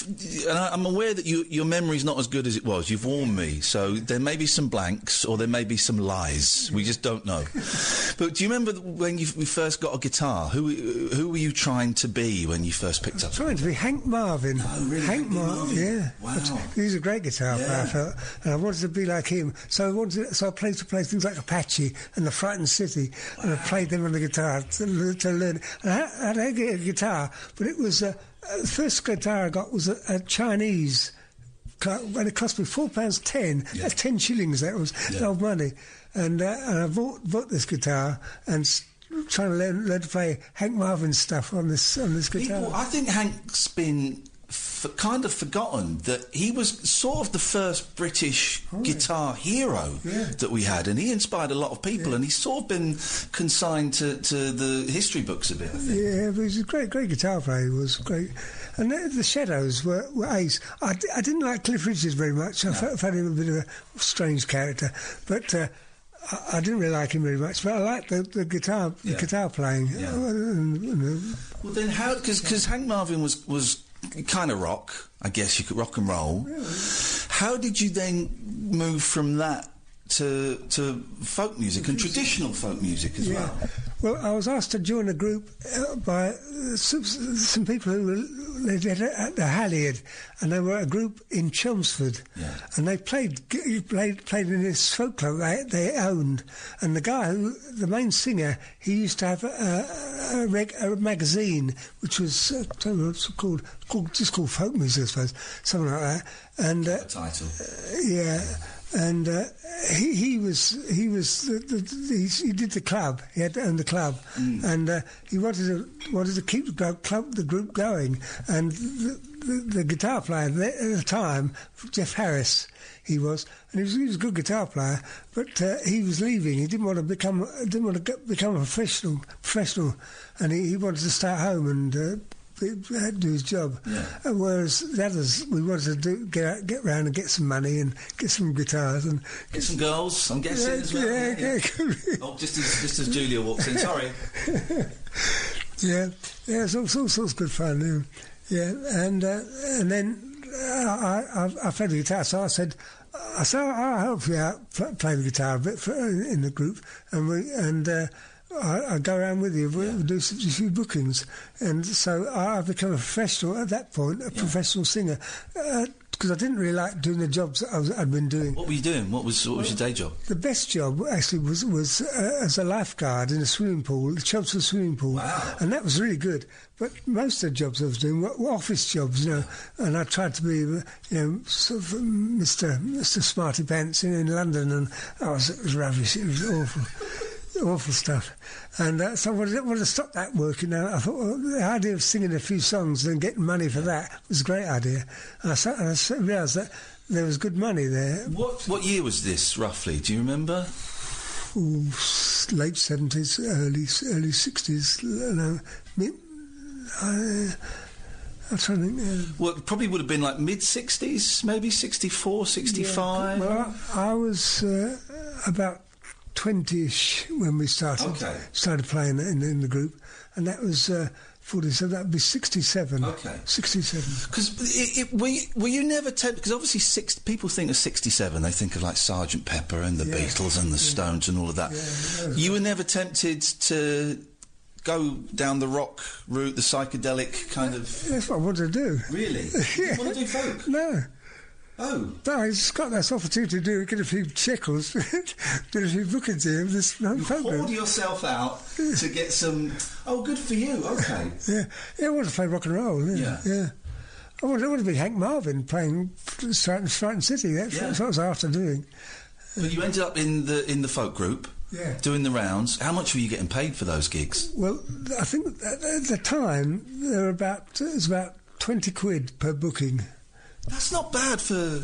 And I, I'm aware that you, your memory's not as good as it was. You've warned me, so there may be some blanks or there may be some lies. We just don't know. but do you remember when you we first got a guitar? Who Who were you trying to be when you first picked up? trying to be Hank Marvin. Hank Marvin, yeah. Wow. He's a great guitar player, I and I wanted to be like him. So I wanted, so I played to play things like Apache and the Frightened City, and I played them on the guitar to, to learn. And I, I had a guitar, but it was uh, uh, the first guitar I got was a, a Chinese. And it cost me four pounds ten. That's ten shillings. That was old money. And, uh, and I bought, bought this guitar and trying to learn, learn to play Hank Marvin stuff on this on this guitar. People, I think Hank's been f- kind of forgotten that he was sort of the first British guitar hero Yeah. that we had, and he inspired a lot of people, and he's sort of been consigned to, to the history books a bit. I think. Yeah, but he's a great, great guitar player. He was great, and the, the Shadows were, were ace. I, d- I didn't like Cliff Richards very much. I fe- found him a bit of a strange character, but. Uh, I, didn't really like him very much, but I liked the, the guitar, the Yeah. guitar playing. Yeah. Uh, Well, then how? Because Hank Marvin was was kind of rock, I guess you could rock and roll. How did you then move from that to to folk music and traditional folk music as well? Well, I was asked to join a group uh, by uh, some, some people who were they did it at the Halliard, and they were a group in Chelmsford, and they played played played in this folk club they, they owned, and the guy who the main singer he used to have a, a, reg, a magazine which was uh, I don't know what's it called called just called folk music I suppose. Something like that, and uh, title. yeah, and uh, he he was he was the, the, the, he did the club. He had to own the club, and uh, he wanted to wanted to keep the club the group going. And the, guitar player at the time, Jeff Harris, he was, and he was, he was a good guitar player, but uh, he was leaving. He didn't want to become didn't want to get, become a professional professional, and he, he wanted to stay at home and. Had to do his job. Uh, Whereas the others, we wanted to do, get out, get round and get some money and get some guitars and Get some girls, I'm guessing Yeah, as well. yeah, yeah. Oh, just as, just as Julia walks in. Sorry. Yeah, yeah, it's all, it's all sorts of good fun. Yeah, yeah. and uh, and then uh, I, I I played the guitar, so I said. I said I'll help you out, pl- play the guitar a bit for, in the group, and we and uh, I, I go around with you. We, we do some, a few bookings, and so I, I've become a professional at that point, a professional singer, because I didn't really like doing the jobs that I was, I'd been doing. What were you doing? What was what was your day job? The best job actually was was uh, as a lifeguard in a swimming pool, the Chelmsford swimming pool, and that was really good. But most of the jobs I was doing were, were office jobs, you know, and I tried to be, uh, you know, sort of um, Mr. Mr. Smarty Pants in, in London, and oh, it was rubbish. It was awful. Awful stuff, and uh, so I wanted, wanted to stop that working. Now I thought well, the idea of singing a few songs and getting money for that was a great idea. And I, sa- and I realised that there was good money there. What what year was this roughly? Do you remember? Ooh, late seventies, early early sixties. No, mid, uh, I'm trying to think. Uh, Well, it probably would have been like mid 60s, maybe 64, 65. well, I, I was uh, about twenty-ish when we started Okay. started playing in, in the group, and that was uh, forty-seven. That would be sixty-seven. Okay. sixty-seven. Because it, it, were, you, were you never tempted? Because obviously, six, people think of 67, they think of like Sergeant Pepper and the Beatles and the Stones and all of that. you were never tempted to go down the rock route, the psychedelic kind of. That's what I wanted to do. Really? yeah. want to do folk? No. Oh. No, just got this opportunity to do, get a few shekels, do a few bookings here this Hoard group. yourself out to get some. Oh, good for you. Okay. Yeah, yeah, I wanted to play rock and roll. Yeah, yeah. I wanted, I wanted to be Hank Marvin playing Stratton, Stratton City. That's, Yeah. that's what I was after doing. But you ended up in the in the folk group. Yeah. Doing the rounds. How much were you getting paid for those gigs? Well, I think at, at the time there were about it was about twenty quid per booking. That's not bad for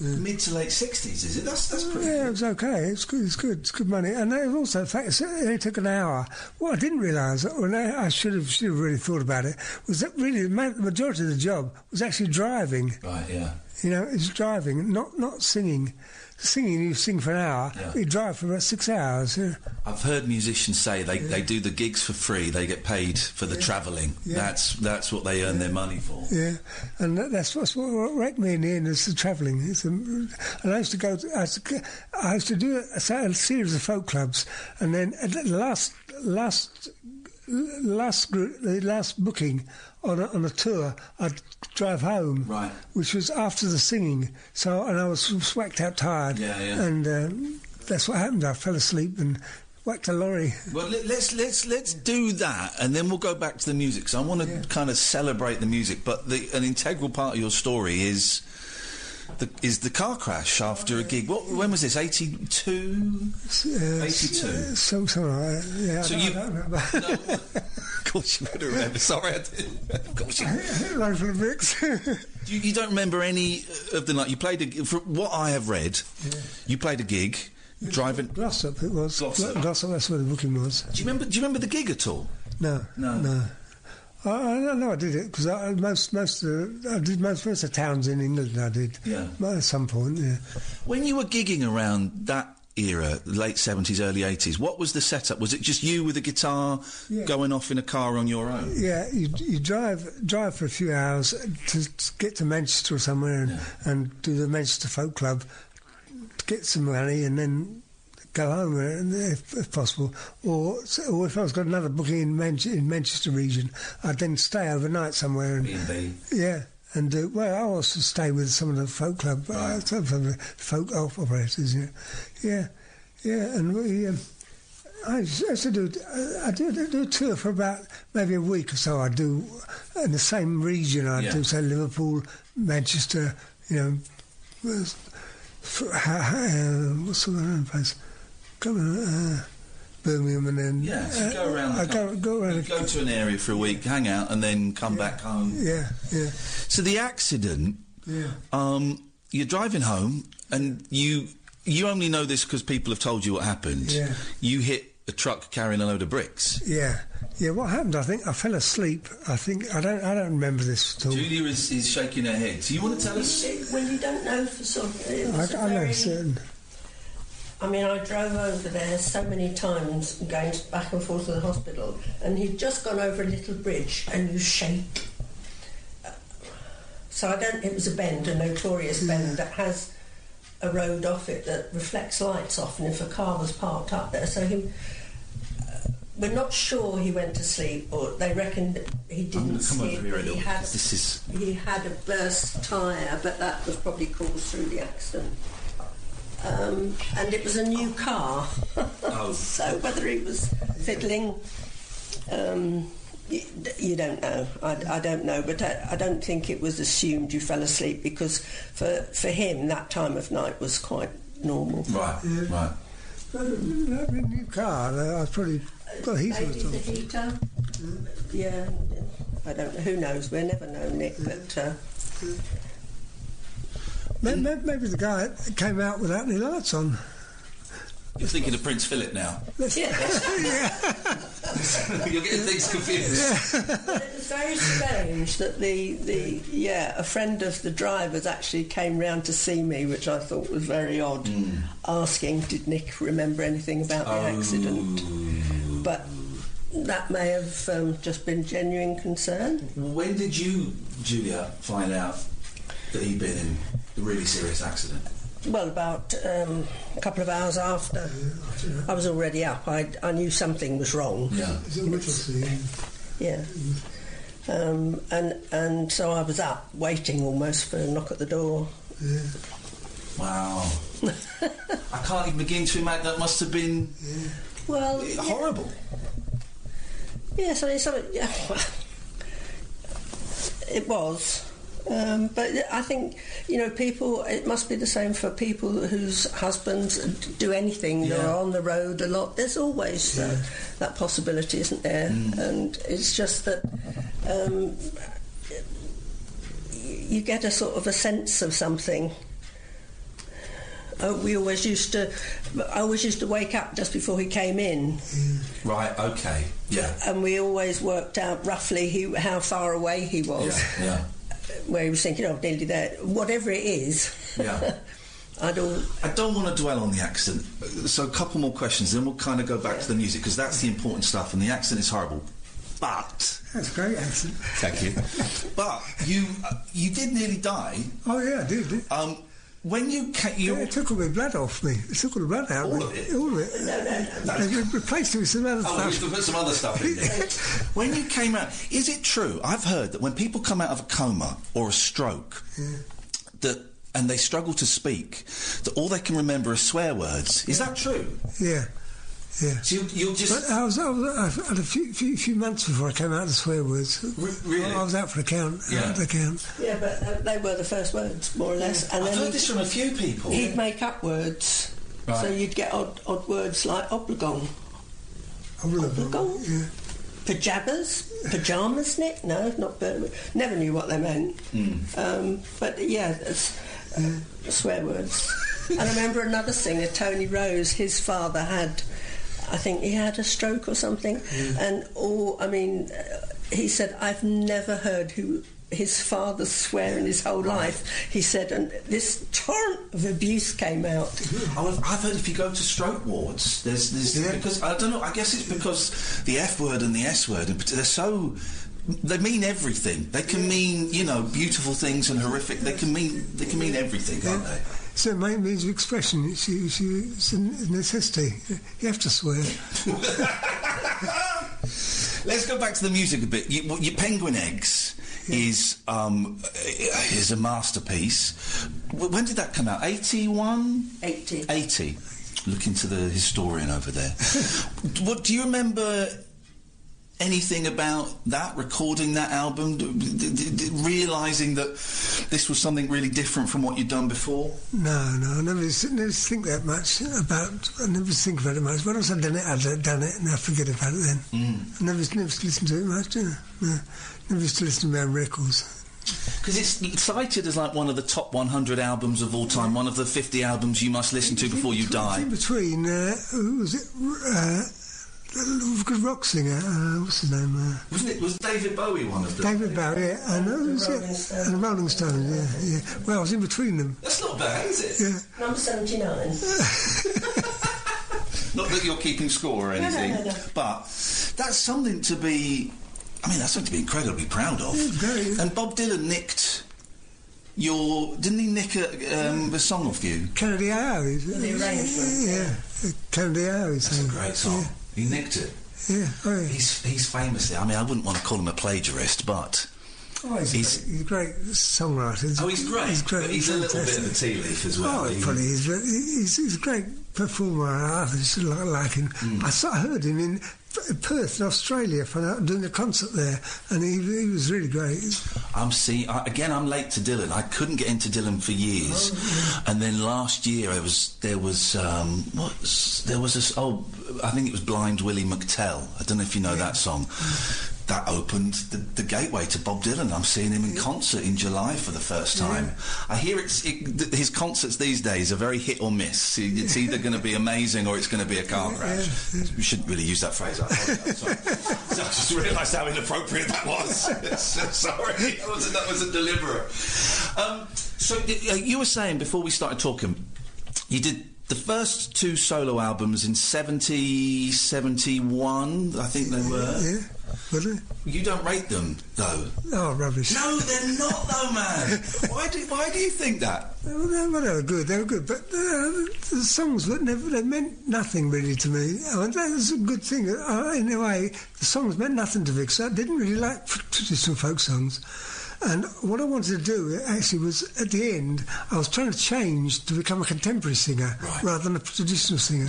mid to late sixties, is it? That's that's pretty. Yeah, it was okay. It's good. It's good. It's good money. And it also, fact, it took an hour. What I didn't realise, or I I should have should have really thought about it, was that really the the majority of the job was actually driving. Right. Yeah. You know, it's driving, not not singing. Singing, you sing for an hour. Yeah. You drive for about six hours. Yeah. I've heard musicians say they, they do the gigs for free. They get paid for the travelling. Yeah. That's that's what they earn their money for. Yeah, and that- that's what's what wrecked me in the end is the travelling. And I used to go. To, I, used to, I used to do a, a series of folk clubs, and then at the last last last group, the last booking on a, on a tour, I'd drive home. Right. Which was after the singing. So and I was swacked out tired. Yeah, yeah. And um, that's what happened. I fell asleep and whacked a lorry. Well, let, let's let's let's do that, and then we'll go back to the music. So I want to kind of celebrate the music, but the, an integral part of your story is the is the car crash after a gig. What when was this? Eighty two. Uh, 82. uh, Some, some, uh, yeah, So I, you- don't, I don't remember. Of course you would have remembered. Sorry, I did. Of course you. Load full of bricks. You, you don't remember any of the night you played. A, from what I have read, you played a gig driving. Glossop, it was. Glossop. Glossop, that's where the booking was. Do you remember? Do you remember the gig at all? No, No. no. I, I know I did it because I, most most of the, I did most most of the towns in England. I did. Yeah. At some point, yeah. When you were gigging around that era, late seventies, early eighties, what was the setup? Was it just you with a guitar Yeah. going off in a car on your own? Yeah, you, you drive drive for a few hours to, to get to Manchester or somewhere and, and do the Manchester Folk Club to get some money and then go home uh, if, if possible, or, or if I was got another booking in, Manch- in Manchester region, I'd then stay overnight somewhere. And, B&B. Yeah. And uh, well, I also stay with some of the folk club, uh, some of the folk operators. Yeah, yeah, yeah. And we, um, I used to do, I do, I do a tour for about maybe a week or so. I do in the same region. I Yeah. do say Liverpool, Manchester. You know, was- f- ha- ha- uh, what's the other place? Come on, uh, Birmingham, and then Yeah, so you go around. Uh, I go go around. go to an area for a week, hang out, and then come back home. Yeah, yeah, So the accident, yeah. um, you're driving home, and you you only know this because people have told you what happened. Yeah. You hit a truck carrying a load of bricks. Yeah, yeah. What happened? I think I fell asleep. I think I don't. I don't remember this at all. Julia is, is shaking her head. Do you want to tell us? Well, you don't know for something. It I, was know certain. I mean, I drove over there so many times going back and forth to the hospital, and he'd just gone over a little bridge, and you shake. So I don't. It was a bend, a notorious bend that has a road off it that reflects lights off, and if a car was parked up there, so he. uh, We're not sure he went to sleep, or they reckon that he I'm didn't going to come sleep. over here a little. he had This is he had a burst tyre, but that was probably caused through the accident. Um, and it was a new car. Oh. so whether he was fiddling, um, y- you don't know. I, I don't know, but I, I don't think it was assumed you fell asleep because for, for him that time of night was quite normal. right, right. That new car. uh, I was probably got heat Maybe the it. heater. Yeah, I don't know. Who knows? We'll never know, Nic. But uh, Maybe, maybe the guy came out without any lights on. You're thinking of Prince Philip now. yeah. You're getting things confused. But it was very strange that the, the yeah a friend of the driver's actually came round to see me, which I thought was very odd, asking did Nic remember anything about the accident. But that may have um, just been genuine concern. When did you, Julia, find out that he'd been in a really serious accident? Well, about um, a couple of hours after, I was already up. I, I knew something was wrong. Yeah. Yeah. Um, and and so I was up, waiting almost for a knock at the door. Yeah. Wow. I can't even begin to imagine that must have been Well, horrible. Yes, I mean, some, yeah, it was. Um, but I think, you know, people, it must be the same for people whose husbands do anything, they're on the road a lot. There's always uh, that possibility, isn't there? And it's just that um, you get a sort of a sense of something. Uh, we always used to, I always used to wake up just before he came in. Right, okay. Yeah. and we always worked out roughly he, how far away he was. Yeah. Yeah. Where he was thinking, oh, nearly there. Whatever it is, Yeah. I'd all. I don't want to dwell on the accident. So, a couple more questions, then we'll kind of go back to the music because that's the important stuff, and the accident is horrible. But That's a great accent. thank you. but you uh, you did nearly die. Oh yeah, I did. did. Um, when you ca- you it took all my blood off me. It took all the blood out. All of it? All of it. No, no, no. They replaced it with some other Oh, stuff. to put some other stuff in there. when you came out, is it true? I've heard that when people come out of a coma or a stroke, that and they struggle to speak, that all they can remember are swear words. Is that true? Yeah. Yeah. So you, you'll just. But I was, I was I had a few, few, few months before I came out of the swear words. really? I was out for a count. Yeah. Out the count. Yeah, but uh, they were the first words, more or less. And I've then heard this from a few people. He'd make up words. Right. So you'd get odd, odd words like oblong, Oblong. Yeah. pajamas, pajamas, Nic? No, not Birmingham. Never knew what they meant. Um, but yeah, it's, uh, swear words. and I remember another singer, Tony Rose. His father had, I think he had a stroke or something, and all. I mean, uh, he said, "I've never heard who." His father swear in his whole life. He said, and this torrent of abuse came out. Oh, I've- I've heard if you go to stroke wards, there's, there's because I don't know. I guess it's because the F word and the S word, and they're so. They mean everything. They can mean, you know, beautiful things and horrific. They can mean, they can mean everything, can't they? It's a main means of expression. It's, it's, it's a necessity. You have to swear. Let's go back to the music a bit. You, your Penguin Eggs is um, is a masterpiece. When did that come out? 81? 80. 80. Looking to the historian over there. what do you remember? Anything about that recording that album, d- d- d- d- realizing that this was something really different from what you'd done before? No, no, I never, never think that much about. I never think about it much. Once I've done it, I've done it, and I forget about it. Then I never, never listened to it much. Do I? No, never used to listen to my own records. Because it's cited as like one of the top 100 albums of all time, one of the 50 albums you must listen to before you die. In between, uh, who was it? Uh, good rock singer. Uh, what's his name? Uh, Wasn't it? Was David Bowie one of them? David Bowie, yeah, and who was it? And the Rolling Stones, yeah, yeah. Well, I was in between them. That's not bad, is it? Yeah. Number 79. Not that you're keeping score or No, no, anything, no, no. but that's something to be. I mean, that's something to be incredibly proud of. And Bob Dylan nicked your. Didn't he nick a, um, a song off you? Canadee-I-O, is it? The arrangement, Yeah, Canadee-I-O is That's a great song. He nicked it. Yeah, oh yeah. He's he's famously. I mean, I wouldn't want to call him a plagiarist, but Oh, he's, He's- a, great, he's a great songwriter. Oh, he's great, He's great. but he's a little bit of a tea leaf as well. Oh, He- probably he's, he's, he's a great performer. I just like, like him. Hmm. I, saw, I heard him in Perth, in Australia, for that- doing a concert there, and he, he was really great. I'm see I, again. I'm late to Dylan. I couldn't get into Dylan for years, Oh, and then last year I was there was um, what there was this oh I think it was Blind Willie McTell. I don't know if you know that song. That opened the, the gateway to Bob Dylan. I'm seeing him in concert in July for the first time. I hear it's it, th- his concerts these days are very hit or miss. It's either going to be amazing or it's going to be a car crash. We shouldn't really use that phrase. I, sorry. I just realised how inappropriate that was. sorry, that wasn't, that wasn't deliberate. Um, so uh, you were saying before we started talking, you did the first two solo albums in 70, 71, I think they were. Yeah, they? You don't rate them, though. Oh, rubbish. No, they're not, though, man. why do Why do you think that? Well, they, well, they were good. They were good, but uh, the songs were never. They meant nothing really to me. I mean, that was a good thing. Uh, in a way, the songs meant nothing to me because I didn't really like traditional folk songs. And what I wanted to do actually was at the end, I was trying to change to become a contemporary singer rather than a traditional singer.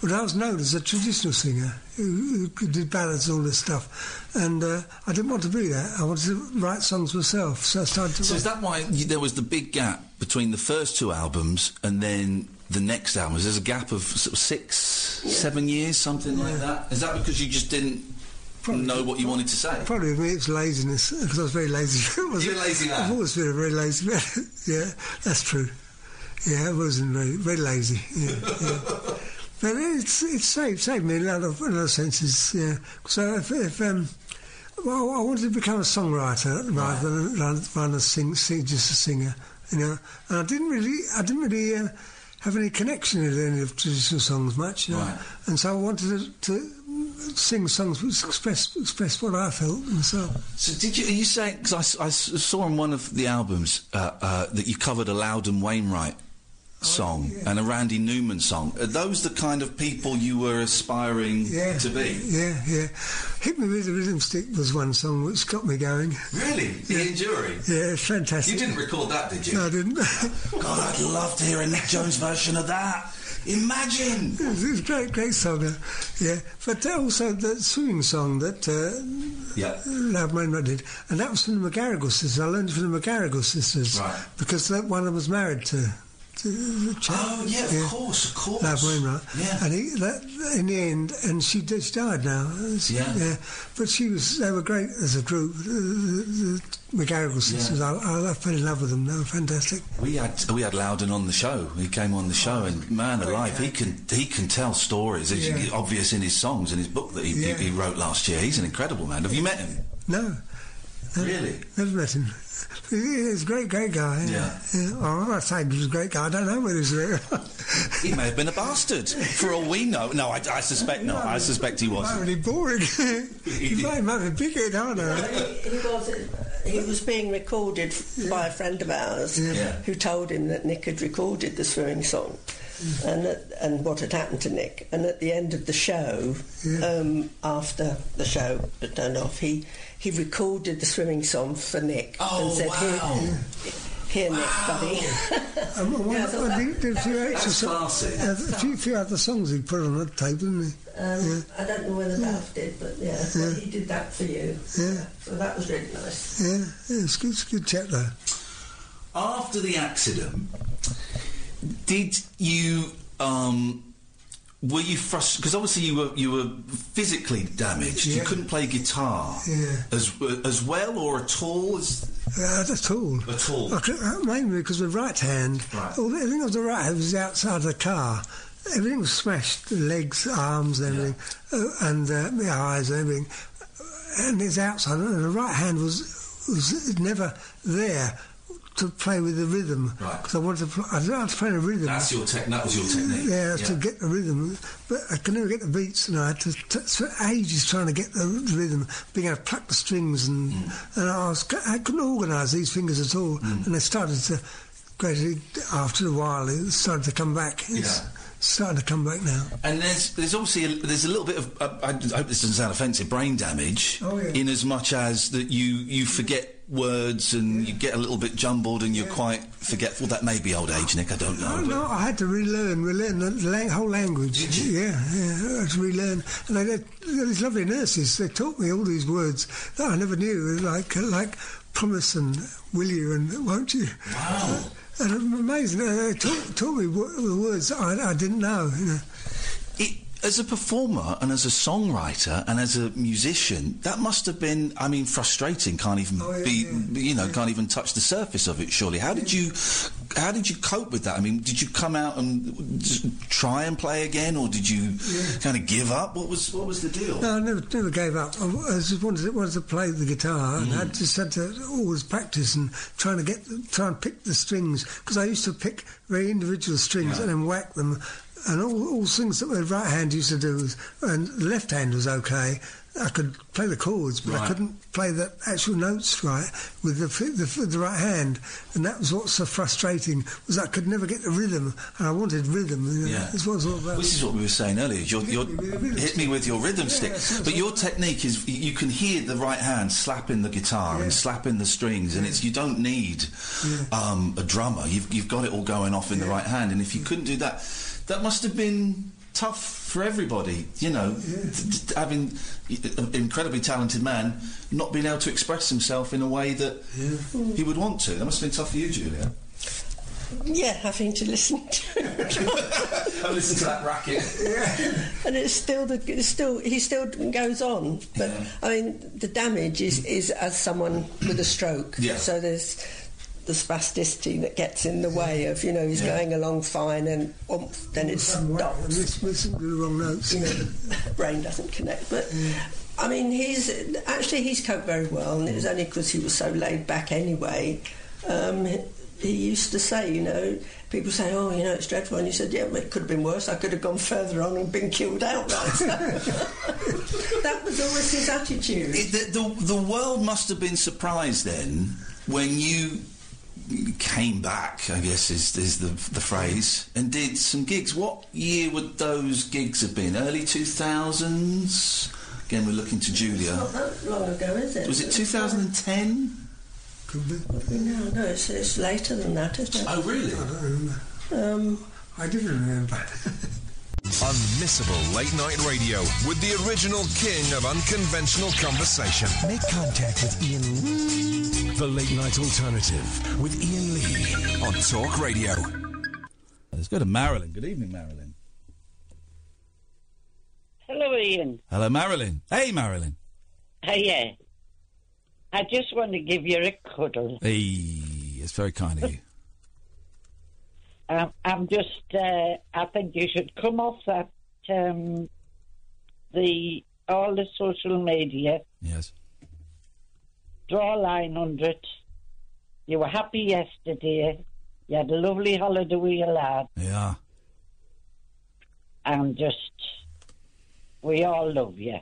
But I was known as a traditional singer who, who did ballads and all this stuff. And uh, I didn't want to be that. I wanted to write songs myself. So I started to So write. is that why you, there was the big gap between the first two albums and then the next albums? There's a gap of sort of six, seven years, something like that. Is that because you just didn't know what you wanted to say? Probably with me it's laziness because I was very lazy. You're a lazy man. I've always been a very lazy man. yeah, that's true. Yeah, I wasn't very very lazy. Yeah, yeah. but it's it's saved saved me in a lot of in a lot of senses. Yeah. So if, if um, well, I wanted to become a songwriter rather than rather than sing, sing just a singer. You know, and I didn't really I didn't really. Uh, have any connection with any of traditional songs much, you know? Right. and so I wanted to, to sing songs which express express what I felt and so. So did you? Are you saying? Because I, I, saw on one of the albums uh, uh, that you covered a Loudon Wainwright song and a Randy Newman song. Are those the kind of people you were aspiring Yeah, to be? Yeah, yeah. Hit Me With a Rhythm Stick was one song which got me going. Really? The Ian Dury? Yeah, it's fantastic. You didn't record that, did you? No, I didn't. God, I'd love to hear a Nic Jones version of that. Imagine. It was, it was a great, great song. uh, yeah, but also the swimming song that uh, Yeah. Loudon Wainwright did, and that was from the McGarrigle sisters. I learned from the McGarrigle sisters Right. because that one them was married to. The chap. Oh, yeah, of course, of course. Loudon Wainwright. Yeah. And he, that, in the end, and she, did, she died now. Yeah. Yeah. But she was, they were great as a group. The, the, the McGarrigle sisters, I, I, I fell in love with them. They were fantastic. We had we had Loudon on the show. He came on the show, and man alive, he can he can tell stories. It's Yeah. obvious in his songs and his book that he, he- he wrote last year. He's an incredible man. Have you met him? No. No, Really? Never met him. He's a great, great guy. Yeah. yeah. Oh, I'm not he was a great guy. I don't know whether he was a great. He may have been a bastard, for all we know. No, I, I suspect not. I suspect he He wasn't. be boring. he might, might be big head, I don't know. he was. he was being recorded f by a friend of ours Yeah. who told him that Nic had recorded the swimming song. And, at, and what had happened to Nic, and at the end of the show, um, after the show had done off, he he recorded the swimming song for Nic Oh, and said, wow. "Here, here, Nic, buddy." Um, and one, Yeah, I thought and that- did a few extra That's so- uh, a few, few other songs he put on that tape, didn't he? Um, I don't know whether Daft did, but yeah, so Yeah. he did that for you. Yeah. So that was really nice. Yeah, yeah, it's good, it's good chat though. After the accident, did you um, were you frustrated? Because obviously you were you were physically damaged. You couldn't play guitar Yeah. as as well or at all. As, Uh, at all. At all. I uh, mainly because with right hand, Right. all, everything on the right hand was outside the car. Everything was smashed, the legs, arms, and everything, uh, and uh, the eyes everything. And it's outside, and the right hand was was never there to play with the rhythm. Right. Because I wanted to, play, I wanted to play the rhythm. that's your tech. That was your technique. Yeah, to get the rhythm, but I could never get the beats, and I had to t- spend ages trying to get the r- rhythm, being able to pluck the strings, and and I was I couldn't organise these fingers at all, and they started to gradually after a while it started to come back. It's Yeah. starting to come back now. And there's there's obviously a, there's a little bit of uh, I hope this doesn't sound offensive brain damage Oh, yeah. in as much as that you you forget words and you get a little bit jumbled and you're quite forgetful. That may be old age, Nic. I don't know. No, no, I had to relearn, relearn the lang- whole language. Did Yeah, yeah, I had to relearn. And they had these lovely nurses. They taught me all these words that I never knew, like like promise and will you and won't you. Wow. And amazing. uh, They taught, taught me wo- the words I, I didn't know. You know. It, as a performer and as a songwriter and as a musician, that must have been, I mean, frustrating. Can't even Oh, yeah, be, yeah. you know, can't even touch the surface of it. Surely, how did you, how did you cope with that? I mean, did you come out and try and play again, or did you kind of give up? What was, what was the deal? No, I never, never gave up. I, just wanted to, wanted to play the guitar, and mm. I just had to always practice and trying to get, try and pick the strings because I used to pick very individual strings and then whack them, and all, all things that my right hand used to do, was, and the left hand was okay. I could play the chords, but I couldn't play the actual notes right with the, the the right hand, and that was what's so frustrating was I could never get the rhythm, and I wanted rhythm. You know, Yeah. That's what it's all about. This is what we were saying earlier. You're, you're, hit me with your rhythm stick, but your technique is you can hear the right hand slapping the guitar and slapping the strings, and it's you don't need um, a drummer. You've you've got it all going off in the right hand, and if you couldn't do that, that must have been tough for everybody. You know, t- t- having an incredibly talented man not being able to express himself in a way that he would want to. That must have been tough for you, Julia. Yeah, having to listen to I listen to that racket. and it's still the it's still he still goes on but i mean the damage is is as someone with a stroke Yeah. so there's the spasticity that gets in the way of you know he's Yeah. going along fine and um, then it stops Miss, missing the wrong notes. you know the brain doesn't connect but I mean, he's actually he's coped very well, and it was only because he was so laid back anyway. Um, he, he used to say, you know, people say, "Oh, you know, it's dreadful," and he said, "Yeah, but it could have been worse. I could have gone further on and been killed outright." That was always his attitude. It, the, the, the world must have been surprised then when you came back, I guess is, is the, the phrase, and did some gigs. What year would those gigs have been? Early 2000s? Again, we're looking to Julia. Not that long ago, is it? Was it 2010? Could be. No, no, it's, it's later than that, isn't it? Oh, really? I don't remember. Um, I didn't remember. Unmissable late night radio with the original king of unconventional conversation. Make contact with Iain Lee. The late night alternative with Iain Lee on Talk Radio. Let's go to Marilyn. Good evening, Marilyn. Hello, Iain. Hello, Marilyn. Hey, Marilyn. Hey, yeah. I just want to give you a cuddle. Hey, it's very kind of you. Um, I'm just, uh, I think you should come off that, um, the, all the social media, Yes. draw a line under it. You were happy yesterday. You had a lovely holiday with your lad, Yeah. and just, we all love you.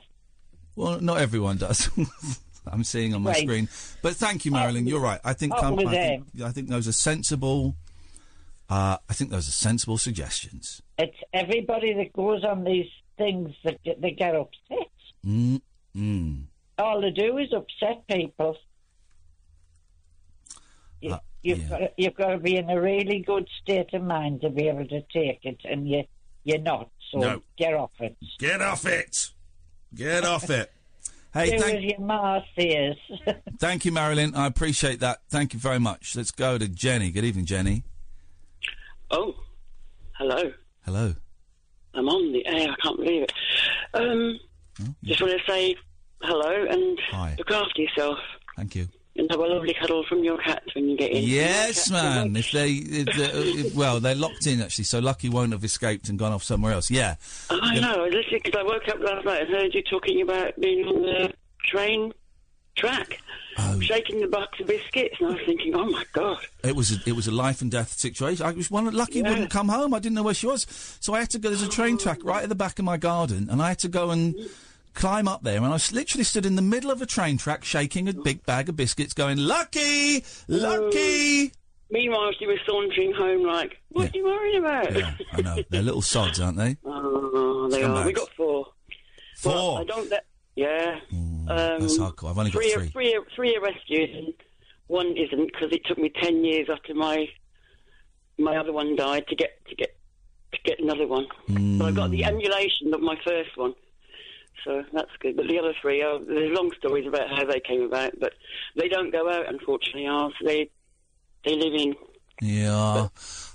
Well, not everyone does. I'm seeing on my Right. screen. But thank you, Marilyn. You're right. I think um, I, think, I think those are sensible. Uh, I think those are sensible suggestions. It's everybody that goes on these things that get, they get upset. Mm, mm. All they do is upset people. You, Uh, you've, got, you've got to be in a really good state of mind to be able to take it, and you, you're not. So No. get off it. Get off it. Get off it. Hey, do thank- your. Thank you, Marilyn. I appreciate that. Thank you very much. Let's go to Jenny. Good evening, Jenny. Oh, hello. Hello. I'm on the air. I can't believe it. Um, just want to say hello and Hi. look after yourself Thank you. and have a lovely cuddle from your cats when you get in. Yes, Your cats are man. If they, if they- if- well, they're locked in actually, so Lucky won't have escaped and gone off somewhere else. Yeah. I know. Because I woke up last night and heard you talking about being on the train track, Oh. shaking the box of biscuits, and I was thinking, oh my god. It was a, it was a life and death situation. I was one lucky Yeah. wouldn't come home. I didn't know where she was, so I had to go. There's a train track right at the back of my garden, and I had to go and climb up there. And I was literally stood in the middle of a train track, shaking a big bag of biscuits, going, "Lucky, oh. lucky." Meanwhile, she was sauntering home like, what are you worrying about? Yeah, I know they're little sods, aren't they? Oh, they are. We Scumbags. got four. Four. Well, I don't. Let, yeah. um, That's hardcore. I've only got three, three. Are, three, are, rescued, and one isn't because it took me ten years after my my other one died to get to get to get another one. But I got the emulation of my first one, so that's good. But the other three, are, there's long stories about how they came about, but they don't go out. Unfortunately, ours they they live in. Yeah,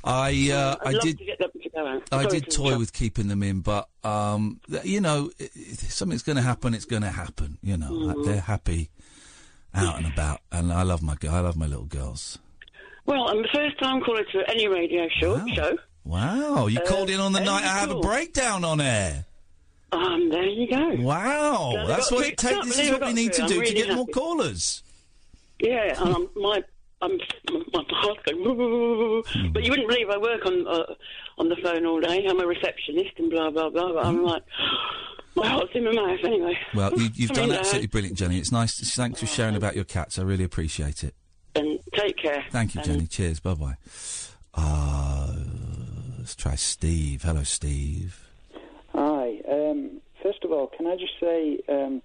I uh, I did. to get them to go out. I did toy with keeping them in, but um, you know, if something's going to happen. It's going to happen. You know, Mm. They're happy out and about, and I love my I love my little girls. Well, I'm the first time caller to any radio show. Show. Wow, you Uh, called in on the night I have a breakdown on air. Um, there you go. Wow, Glad I what it takes. This is what we need to through. do to get more callers. Yeah, um, my I'm my heart's going. Hmm. But you wouldn't believe I work on uh, on the phone all day. I'm a receptionist and blah blah blah. But Hmm. I'm like, my heart's in my mouth anyway. Well, you, you've done mean, uh, absolutely brilliant, Jenny. It's nice. Thanks for sharing about your cats. I really appreciate it. And take care. Thank you, And Jenny. Cheers. Bye bye. Uh, let's try Steve. Hello, Steve. Hi. Um, first of all, can I just say um,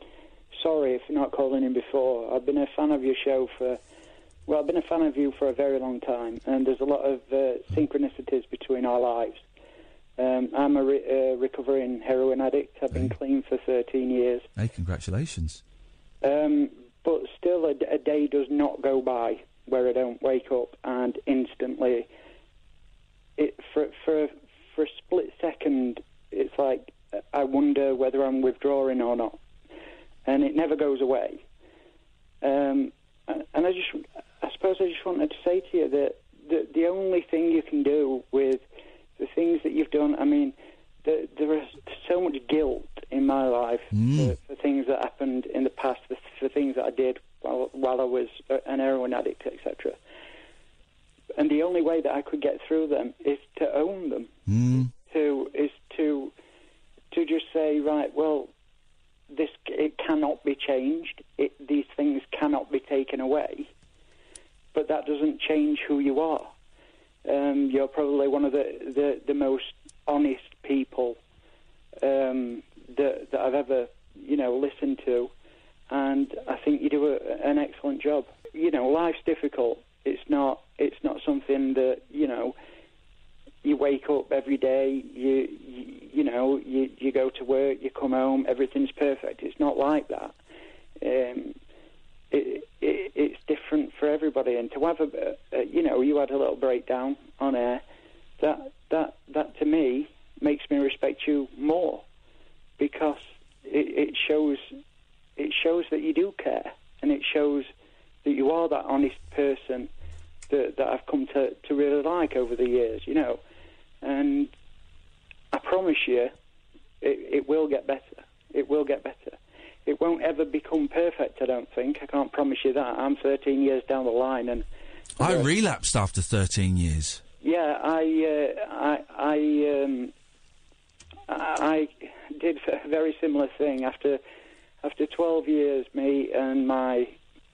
sorry for not calling in before? I've been a fan of your show for, well, I've been a fan of you for a very long time, and there's a lot of uh, synchronicities between our lives. Um, I'm a re- uh, recovering heroin addict. I've been clean for 13 years. Hey, congratulations. Um, but still, a, d- a day does not go by where I don't wake up and instantly, it for for for a split second, it's like I wonder whether I'm withdrawing or not, and it never goes away. Um, and I just, suppose, I just wanted to say to you that the the only thing you can do with the things that you've done, I mean, the, there is so much guilt in my life for, for things that happened in the past, for, for things that I did while, while I was an heroin addict, etc. And the only way that I could get through them is to own them. Mm. To is to to just say, right, well, this it cannot be changed. It, these things cannot be taken away. But that doesn't change who you are. Um, you're probably one of the, the, the most honest people um, that, that I've ever, you know, listened to, and I think you do a, an excellent job. You know, life's difficult. It's not. It's not something that you know. You wake up every day. You, you, you know, you, you go to work. You come home. Everything's perfect. It's not like that. Um, it, it, it's different for everybody. And to have a, you know, you had a little breakdown on air. That that that to me makes me respect you more because it, it shows it shows that you do care, and it shows that you are that honest person that that I've come to to really like over the years. You know, and I promise you, it, it will get better. It will get better. It won't ever become perfect, I don't think. I can't promise you that. I'm 13 years down the line, and I relapsed after 13 years. yeah, I uh, I I, um, I I did a very similar thing after after 12 years, me and my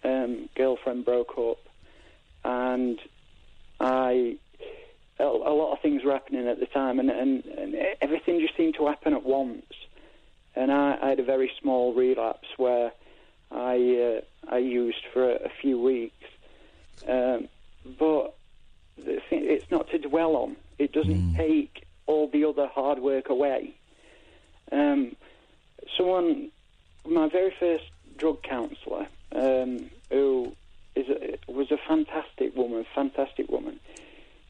um, girlfriend broke up, and I a, a lot of things were happening at the time, and, and, and everything just seemed to happen at once. And I, I had a very small relapse where I uh, I used for a, a few weeks, um, but it's not to dwell on. It doesn't take all the other hard work away. Um, someone, my very first drug counsellor, um, who is a, was a fantastic woman, fantastic woman.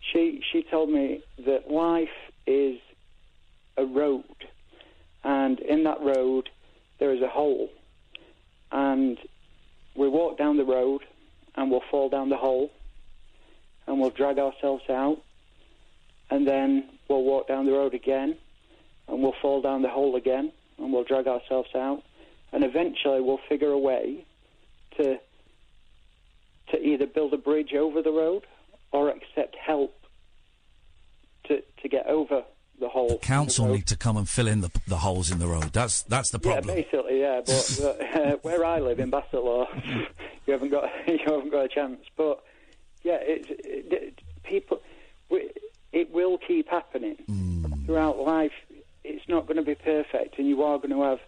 She she told me that life is a road, and in that road there is a hole, and we walk down the road, and we'll fall down the hole, and we'll drag ourselves out, and then we'll walk down the road again, and we'll fall down the hole again, and we'll drag ourselves out, and eventually we'll figure a way to to either build a bridge over the road or accept help to to get over the hole. Council need to come and fill in the, the holes in the road. That's that's the problem. Yeah, basically, yeah. But, but uh, where I live in Bassetlaw, you haven't got you haven't got a chance. But yeah, it's it, people. we- It will keep happening Hmm. throughout life. It's not going to be perfect, and you are going to have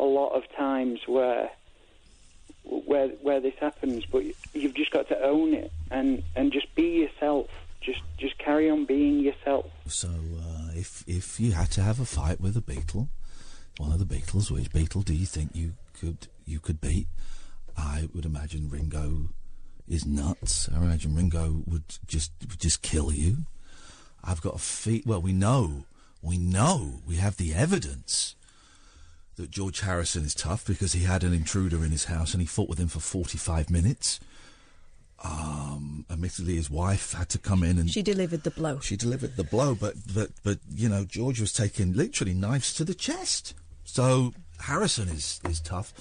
a lot of times where where where this happens. But you've just got to own it and and just be yourself. Just just carry on being yourself. So uh, if if you had to have a fight with a Beatle, one of the Beatles, which Beatle do you think you could you could beat? I would imagine Ringo is nuts. I imagine Ringo would just would just kill you. I've got a feet. Well, we know, we know, we have the evidence that George Harrison is tough because he had an intruder in his house and he fought with him for forty-five minutes. Um, admittedly, his wife had to come in and She delivered the blow. she delivered the blow, but but but you know George was taking literally knives to the chest. So Harrison is is tough.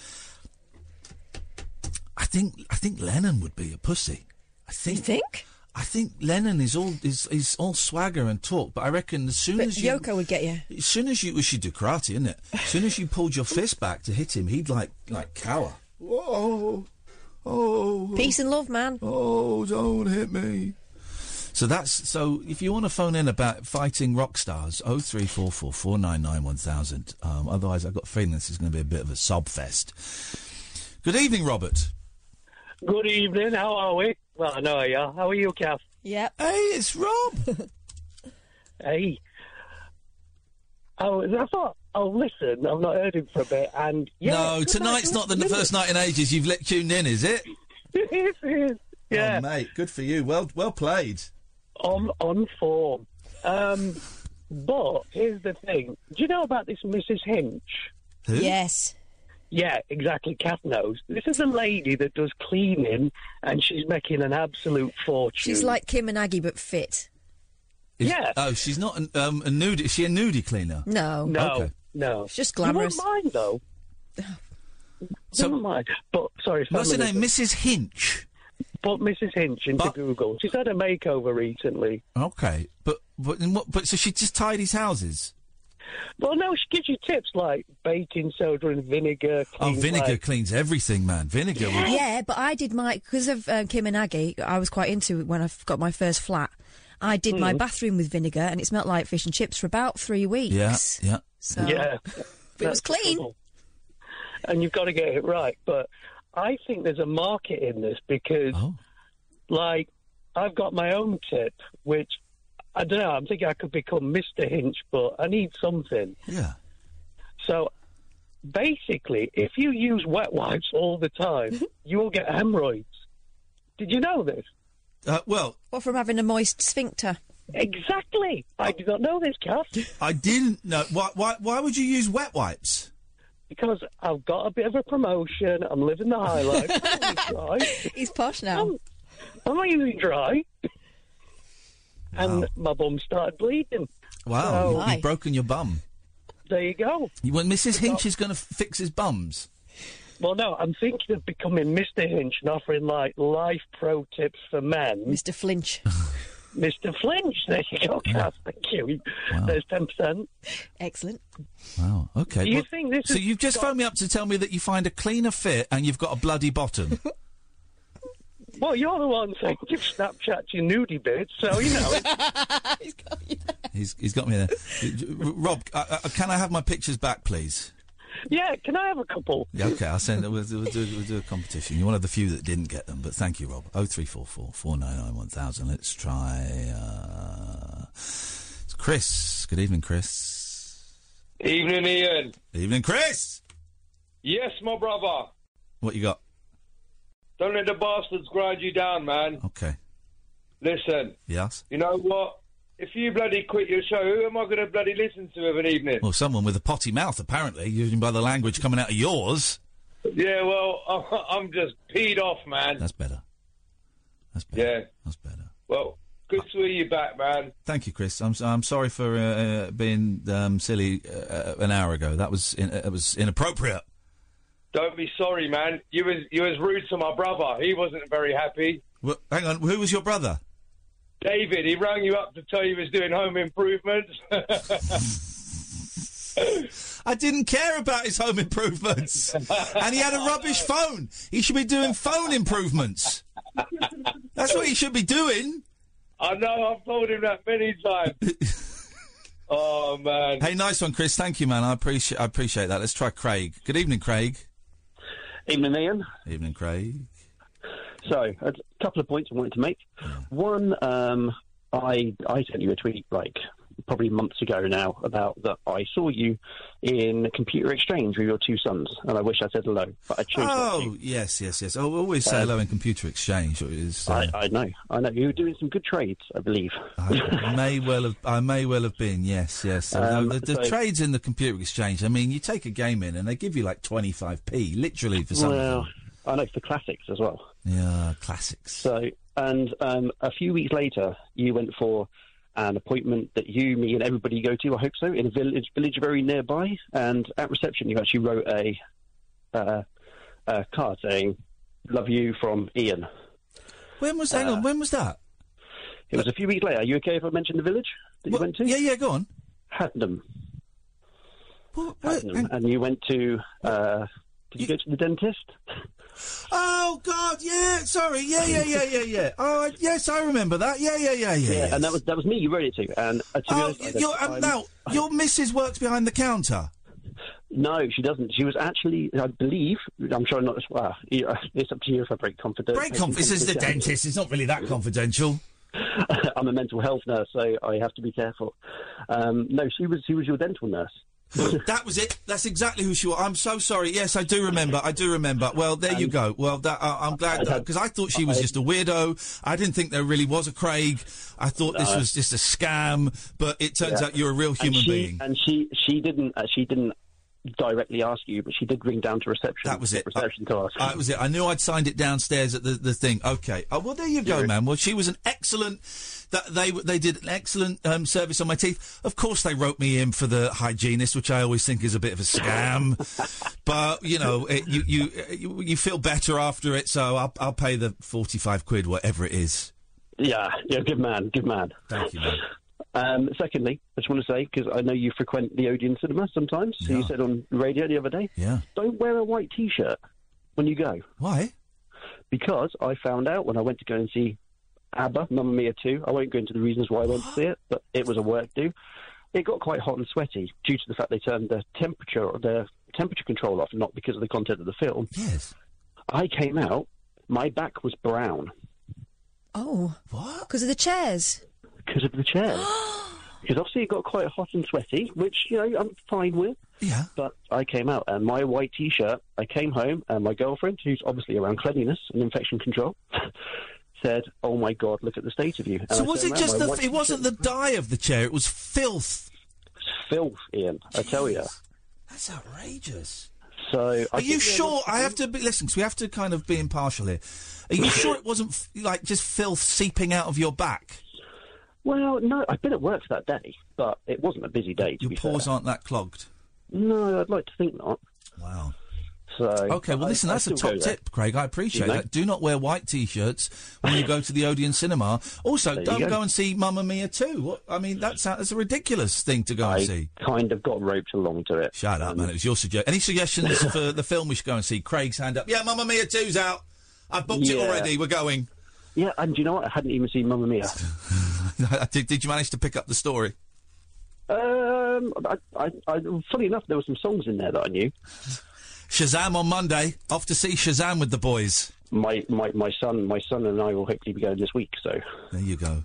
I think I think Lennon would be a pussy. I think. think? I think Lennon is all is is all swagger and talk, but I reckon as soon But as you Yoko would get you. as soon as you well, she'd do karate, isn't it? As soon as you pulled your fist back to hit him, he'd like like cower. Whoa, oh, Peace and love, man. Oh, don't hit me. So that's so. If you want to phone in about fighting rock stars, oh three four four four nine nine one thousand. Um, otherwise, I've got a feeling this is going to be a bit of a sob fest. Good evening, Robert. Good evening. How are we? Well, I know you. are. How are you, Kath? Yep. Hey, it's Rob. hey. I, was, I thought, oh, listen, I've not heard him for a bit, and yeah. no, tonight's night, not the good first night in ages you've let tuned in, is it? It is, it is. Yeah. Oh, mate, good for you. Well, well played. on on form. Um, but here's the thing: Do you know about this Mrs. Hinch? Yes. Yeah, exactly. Kath knows. This is a lady that does cleaning, and she's making an absolute fortune. She's like Kim and Aggie, but fit. Is- Yeah. Oh, she's not an, um, a nude. Is she a nudie cleaner? No. No, Okay. No. It's just You won't mind though. So- Never mind. But sorry, What's her name? Mrs. Hinch. Put Mrs. Hinch into Google. She's had a makeover recently. Okay, but but what, but so she just tidies houses. Well, no, she gives you tips like baking soda and vinegar. Oh, vinegar like- cleans everything, man. Vinegar. Would, Yeah, but I did my because of uh, Kim and Aggie. I was quite into it when I got my first flat. I did my Mm. bathroom with vinegar, and it smelt like fish and chips for about three weeks. Yeah, yeah. So Yeah. But it was clean. trouble. And you've got to get it right. But I think there's a market in this because, Oh. like, I've got my own tip, which I don't know. I'm thinking I could become Mr. Hinch, but I need something. Yeah. So basically, if you use wet wipes all the time, you will get hemorrhoids. Did you know this? Uh, well, What from having a moist sphincter? Exactly. I oh. did not know this, Kath. I didn't know. Why, why, why would you use wet wipes? Because I've got a bit of a promotion. I'm living the high life. I'm not using dry. He's posh now. I'm not using dry. And my bum started bleeding. Wow, So, you, you've broken your bum. there you go. You, well, Mrs. Hinch is going to fix his bums. Well, no, I'm thinking of becoming Mr. Hinch and offering like life pro tips for men. Mr. Flinch. Mr. Flinch. There you go, Kath. Thank you. There's 10%. Excellent. Wow. Okay. Do you well, think this so has you've just got- phoned me up to tell me that you find a cleaner fit and you've got a bloody bottom. Well, you're the one saying give Snapchat your nudie bits, so, you know. He's got me he's he's got me there. Rob, uh, uh, can I have my pictures back, please? Yeah, can I have a couple? Yeah, okay, I'll send. We'll, do- we'll, do, we'll do a competition. You're one of the few that didn't get them, but thank you, Rob. Oh three four four four nine nine one thousand. Let's try. Uh, it's Chris. Good evening, Chris. Evening, Iain. Evening, Chris. Yes, my brother. What you got? Don't let the bastards grind you down, man. Okay. Listen, Yes. you know what? If you bloody quit your show, who am I going to bloody listen to of an evening? Well, someone with a potty mouth, apparently, judging by the language coming out of yours. Yeah, well, I'm just peed off, man. That's better. That's better. Yeah. That's better. Well, good to hear you back, man. Thank you, Chris. I'm I'm sorry for uh, uh, being um, silly uh, an hour ago. That was in, uh, it was inappropriate. Don't be sorry, man. You was you was rude to my brother. He wasn't very happy. Well, hang on, who was your brother? David, he rang you up to tell you he was doing home improvements. I didn't care about his home improvements, and he had a rubbish phone. He should be doing phone improvements. That's what he should be doing. I know. I've told him that many times. oh man. Hey, nice one, Chris. Thank you, man. I appreciate I appreciate that. Let's try Craig. Good evening, Craig. Evening, Iain. Evening, Craig. So, a couple of points I wanted to make. One, um, I I sent you a tweet like probably months ago now about that I saw you in computer exchange with your two sons, and I wish I said hello, but I chose not to. Oh, yes, yes, yes. Oh, always say Um, hello in computer exchange. Is, uh, I, I know, I know. You were doing some good trades, I believe. I may well have. I may well have been. Yes, yes. Um, the, the so- trades in the computer exchange. I mean, you take a game in and they give you like twenty five p, literally for some. of them. well, I know for classics as well. Yeah, classics. So, and um, a few weeks later, you went for an appointment that you, me, and everybody go to. I hope so in a village, village very nearby. And at reception, you actually wrote a, uh, a card saying "Love you" from Iain. When was? Hang on. When was that? It was a few weeks later. Are you okay if I mention the village that you went to? Yeah, yeah. Go on. Haddenham. Haddenham. And you went to. Uh, did you go to the dentist? Oh God, yeah. Sorry, yeah, yeah, yeah, yeah, yeah. Oh, yes, I remember that. Yeah, yeah, yeah, yeah. yes. and that was that was me. You wrote it to, and uh, to Oh, honest, I y- don't- your, um, now your missus works behind the counter. No, she doesn't. She was actually, I believe, I'm sure not. Well, it's up to you if I break confidence. Break conf- This is the dentist. It's not really that confidential. I'm a mental health nurse, so I have to be careful. Um, no, she was. She was your dental nurse. that was it. That's exactly who she was. I'm so sorry. Yes, I do remember. I do remember. Well, there you go. Well, that, uh, I'm glad because I thought she was just a weirdo. I didn't think there really was a Craig. I thought this was just a scam. But it turns Yeah. out you're a real And human she- being. And she, she didn't. Uh, she didn't directly ask you, but she did ring down to reception. That was it. Reception to ask. That was it. I knew I'd signed it downstairs at the, the thing. Okay. Oh, well, there you go, man. Well, she was an excellent. They they did an excellent um, service on my teeth. Of course, they wrote me in for the hygienist, which I always think is a bit of a scam. but you know, it, you, you you you feel better after it, so I'll I'll pay the forty five quid, whatever it is. Yeah, yeah, good man, good man. Thank you, man. Um, secondly, I just want to say because I know you frequent the Odeon Cinema sometimes. So you said on radio the other day, Yeah. don't wear a white T-shirt when you go. Why? Because I found out when I went to go and see ABBA, Mamma Mia 2. I won't go into the reasons why I went to see it, but it was a work do. It got quite hot and sweaty due to the fact they turned the temperature the temperature control off, not because of the content of the film. Yes. I came out. My back was brown Oh. What? Because of the chairs. because of the chairs. Because obviously it got quite hot and sweaty, which you know I'm fine with. Yeah. But I came out and my white T-shirt. I came home and my girlfriend, who's obviously around cleanliness and infection control, said, "Oh my God, look at the state of you." And So I was it just the? white It wasn't the dye of the chair. It was filth. filth, Iain. I tell you. That's outrageous. So Are I you sure? I have to be, listen. 'cause we have to kind of be impartial here. Are you sure it wasn't f- like just filth seeping out of your back? Well, no, I've been at work that day, but it wasn't a busy day. To Your pores fair. aren't that clogged. No, I'd like to think not. Wow. So Okay, well, I- listen, I that's a top go there. tip, Craig. I appreciate that. Do not wear white t-shirts when you go to the Odeon Cinema. Also, There don't go. go. and see Mamma Mia too. What, I mean, that's a, that's a ridiculous thing to go and I see. kind of got roped along to it. Shut up, man. It was your suggestion. Any suggestions for the film we should go and see? Craig's hand up. Yeah, Mamma Mia 2's out. I've booked it already. We're going. Yeah, and do you know what? I hadn't even seen Mamma Mia. did, did you manage to pick up the story? Um, I, I, I, funny enough, there were some songs in there that I knew. Shazam on Monday. Off to see Shazam with the boys. My, my, my son, my son and I will hopefully be going this week. So There you go.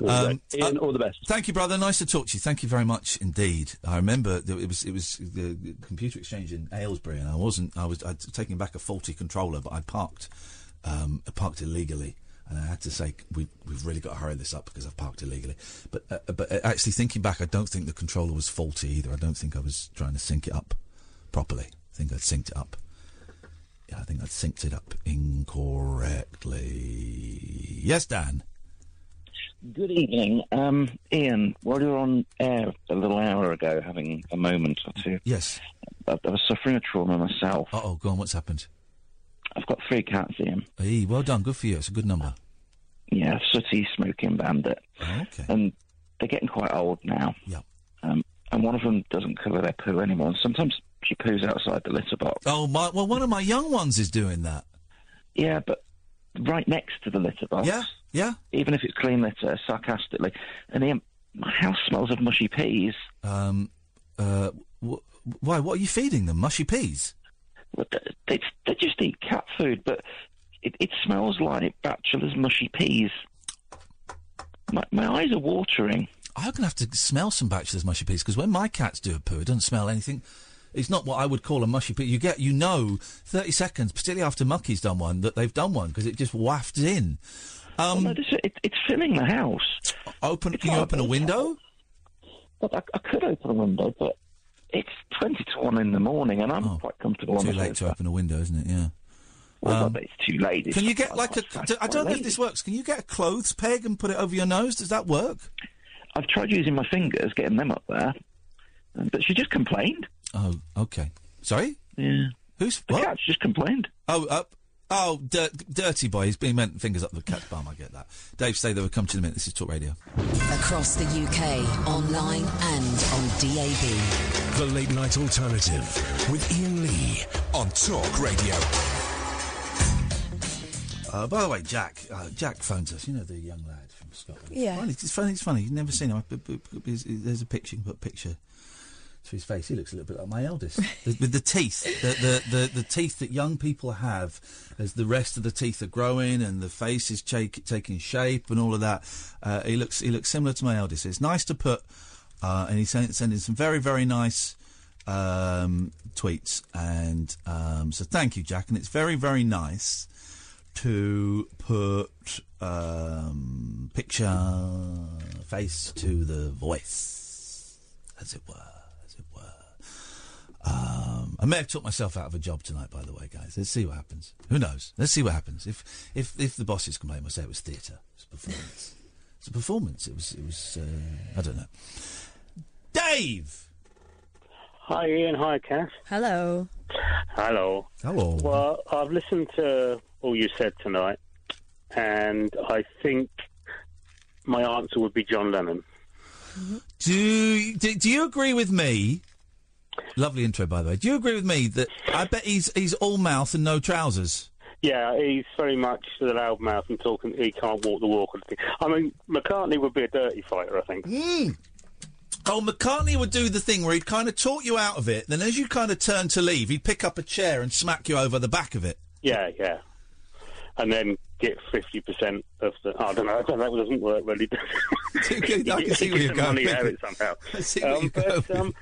All Um, the- Iain, all the best. Thank you, brother. Nice to talk to you. Thank you very much indeed. I remember it was it was the computer exchange in Aylesbury, and I wasn't. I was I'd taken back a faulty controller, but I parked um, I parked illegally. And I had to say, we, we've really got to hurry this up because I've parked illegally. But uh, but uh, actually, thinking back, I don't think the controller was faulty either. I don't think I was trying to sync it up properly. I think I'd synced it up. Yeah, I think I'd synced it up incorrectly. Yes, Dan. Good evening. Um, Iain, while you were on air a little hour ago having a moment or two, Yes. I, I was suffering a trauma myself. Uh oh, go on, what's happened? I've got three cats, Iain. Hey, well done. Good for you. It's a good number. Yeah, sooty, smoking bandit. okay. And they're getting quite old now. Yeah. Um, and one of them doesn't cover their poo anymore. And sometimes she poos outside the litter box. Oh, my, well, one of my young ones is doing that. Yeah, but right next to the litter box. Yeah, yeah. Even if it's clean litter, sarcastically. And Iain, my house smells of mushy peas. Um, uh, wh- why? What are you feeding them? Mushy peas? Well, th- They, they just eat cat food, but it, it smells like Batchelors mushy peas. My, my eyes are watering. I'm going to have to smell some Batchelors mushy peas because when my cats do a poo, it doesn't smell anything. It's not what I would call a mushy pea. You get, you know, 30 seconds, particularly after Mucky's done one, that they've done one because it just wafts in. Um, no, this, it, it's filling the house. Open? It's Can you open a window? But I, I could open a window, but it's 20 to 1 in the morning, and I'm quite comfortable on Oh, Too late to open a window, isn't it? Yeah. Well, Um, it's too late. It's Can you get like a? quite- I don't know if this works. Can you get a clothes peg and put it over your nose? Does that work? I've tried using my fingers, getting them up there, but she just complained. Oh, okay. Sorry. Yeah. Who's the what? cat's just complained. Oh, up. Oh, dir- dirty boy. He's been meant fingers up the cat's bum. I get that. Dave, stay there. We'll come to you in a minute. This is Talk Radio. Across the UK, online and on DAB. The Late Night Alternative with Iain Lee on Talk Radio. Uh, by the way, Jack. Uh, Jack phones us. You know the young lad from Scotland. Yeah. Funny, it's funny. It's funny. You've never seen him. I- but- but- but There's there's a picture. You can put a picture to his face. He looks a little bit like my eldest. The- With the teeth, the, the, the, the teeth that young people have, as the rest of the teeth are growing and the face is cha- taking shape and all of that. Uh, he looks he looks similar to my eldest. It's nice to put, uh, and he's send- sending some very very nice um, tweets. And um, so thank you, Jack. And it's very very nice to put um, picture face to the voice, as it were, as it were. Um, I may have talked myself out of a job tonight, by the way, guys. Let's see what happens. Who knows? Let's see what happens. If if if the bosses complain, we'll say it was theatre. It's a performance. it's a performance. It was. It was. Uh, I don't know. Dave. Hi, Iain. Hi, Kath. Hello. Hello. Hello. Well, I've listened to all you said tonight, and I think my answer would be John Lennon. Do, do do you agree with me? Lovely intro, by the way. Do you agree with me that I bet he's he's all mouth and no trousers? Yeah, he's very much the loud mouth and talking. He can't walk the walk. I mean, McCartney would be a dirty fighter, I think. Mm. Oh, McCartney would do the thing where he'd kind of talk you out of it. Then, as you kind of turn to leave, he'd pick up a chair and smack you over the back of it. Yeah, yeah. And then get fifty percent of the. I don't know. That doesn't work really. I can see where you're the money going. out it somehow. I see where Um, you're but, going. um,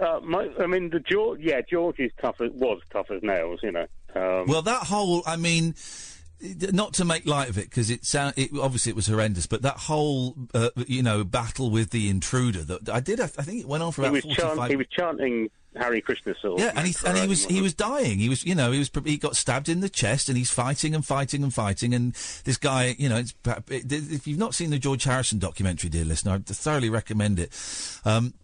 uh, my, I mean, the George. Yeah, George is tough. As, was tough as nails. You know. Um, Well, that whole, I mean, not to make light of it because it sound it, obviously it was horrendous, but that whole uh, you know battle with the intruder that I did, I think it went on for about forty chant, he was chanting Hare Krishna sort. Yeah, and he and he was he was dying. He was you know he was he got stabbed in the chest, and he's fighting and fighting and fighting. And this guy, you know, it's, if you've not seen the George Harrison documentary, dear listener, I thoroughly recommend it. Um,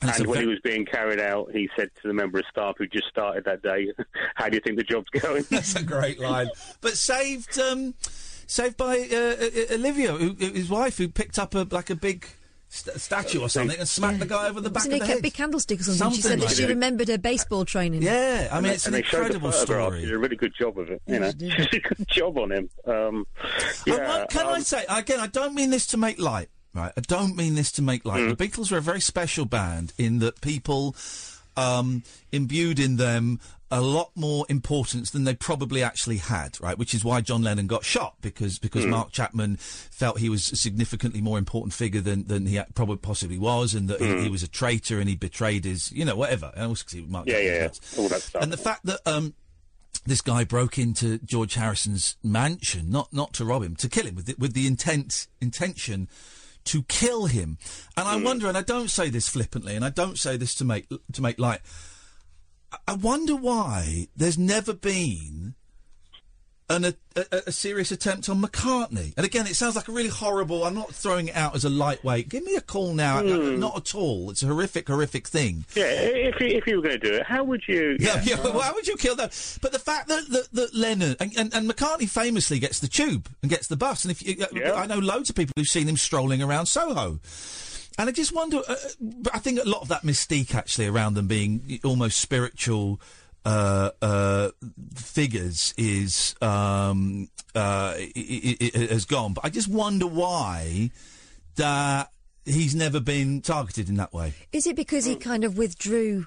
And And, when ve- he was being carried out, he said to the member of staff who just started that day, "How do you think the job's going?" That's a great line. But saved, um, saved by uh, uh, Olivia, who, his wife, who picked up a like a big st- statue or something and smacked the guy over the back Wasn't of it the a head. big candlestick or something? she Something said that she that. remembered her baseball training. Yeah, I mean, it's and an they showed the incredible story. She did a really good job of it. You know, she she did a good job on him. Um, I yeah, want- can I um, say again? I don't mean this to make light, right? I don't mean this to make light. Mm. The Beatles were a very special band in that people um, imbued in them a lot more importance than they probably actually had, right? Which is why John Lennon got shot because because Mm. Mark Chapman felt he was a significantly more important figure than than he probably possibly was, and that Mm. he, he was a traitor and he betrayed his, you know, whatever. And also Mark yeah, Chapman yeah, yeah, all that stuff. and the fact that um, this guy broke into George Harrison's mansion, not not to rob him, to kill him, with the, with the intent intention to kill him. And I mm. wonder, and I don't say this flippantly, and I don't say this to make to make light. I- I wonder why there's never been an, a, a, a serious attempt on McCartney. And again, it sounds like a really horrible. I'm not throwing it out as a lightweight. Give me a call now. Hmm. Not at all. It's a horrific, horrific thing. yeah, if you, if you were going to do it, how would you? Yeah, yeah, well, why would you kill that? But the fact that that, that Lennon and, and, and McCartney famously gets the tube and gets the bus, and if you, uh, I know loads of people who've seen him strolling around Soho. And I just wonder. Uh, but I think a lot of that mystique actually around them being almost spiritual uh, uh, figures is um, uh, i i i has gone. But I just wonder why that he's never been targeted in that way. Is it because he kind of withdrew,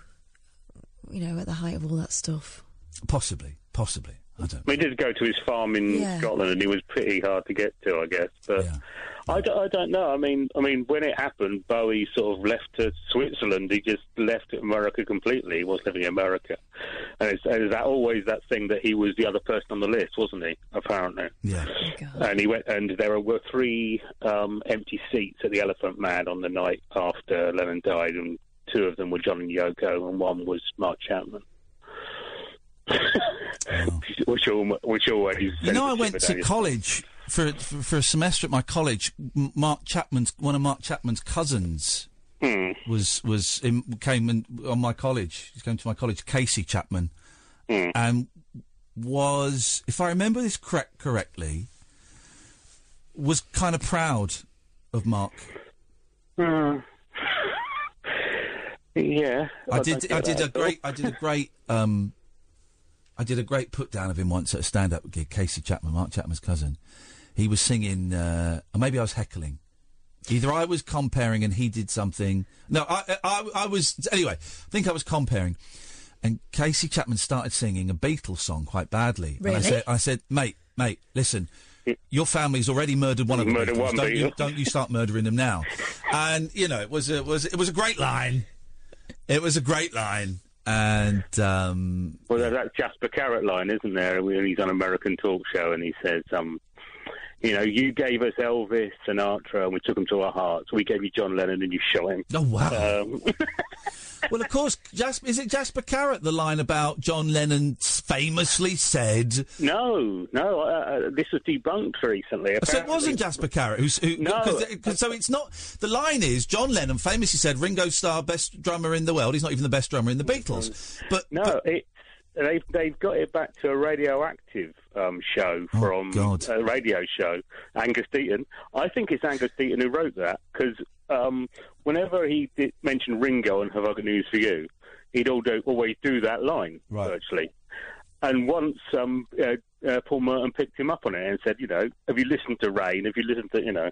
you know, at the height of all that stuff? Possibly, possibly. I don't. We did go to his farm in Yeah. Scotland, and he was pretty hard to get to, I guess. But I, don't, I don't know. I mean, I mean, when it happened, Bowie sort of left to Switzerland. He just left America completely. He was living in America, and it's, and it's that always that thing that he was the other person on the list, wasn't he? Apparently. Yeah. And he went, and there were three um, empty seats at the Elephant Man on the night after Lennon died, and two of them were John and Yoko, and one was Mark Chapman. which, which always You know, I went to college for, for for a semester at my college. Mark Chapman's one of Mark Chapman's cousins Hmm. was was in, came in, on my college. He came to my college, Casey Chapman, Hmm. and was, if I remember this correct correctly, was kind of proud of Mark. Uh, yeah, I don't did. I did a great. I did a great. Um, I did a great put down of him once at a stand up gig. Casey Chapman, Mark Chapman's cousin. He was singing, uh, or maybe I was heckling. Either I was comparing and he did something. No, I, I, I was anyway. I think I was comparing, and Casey Chapman started singing a Beatles song quite badly. And I Really? said, I said, mate, mate, listen. Your family's already murdered one of the Murdered Beatles. one don't you don't you start murdering them now? And you know, it was a, it was it was a great line. It was a great line, and um, Well, there's that Jasper Carrott line, isn't there? When he's on American talk show and he says, um, you know, you gave us Elvis and Sinatra and we took him to our hearts. We gave you John Lennon and you shot him. Oh wow! Um, well, of course, Jasper, is it Jasper Carrott? The line about John Lennon famously said. no, no, uh, uh, this was debunked recently. So it wasn't Jasper Carrott. Who's, who, No. 'cause- 'cause- so it's not. The line is John Lennon famously said Ringo Starr, best drummer in the world. He's not even the best drummer in the Beatles. But No, it's they've they've got it back to a Radio Active um, show Oh, from a radio show. Angus Deayton. I think it's Angus Deayton who wrote that because um, whenever he did mention Ringo and Have I Got News for You, he'd do, always do that line virtually. And once um, uh, uh, Paul Merton picked him up on it and said, you know, have you listened to Rain? Have you listened to, you know?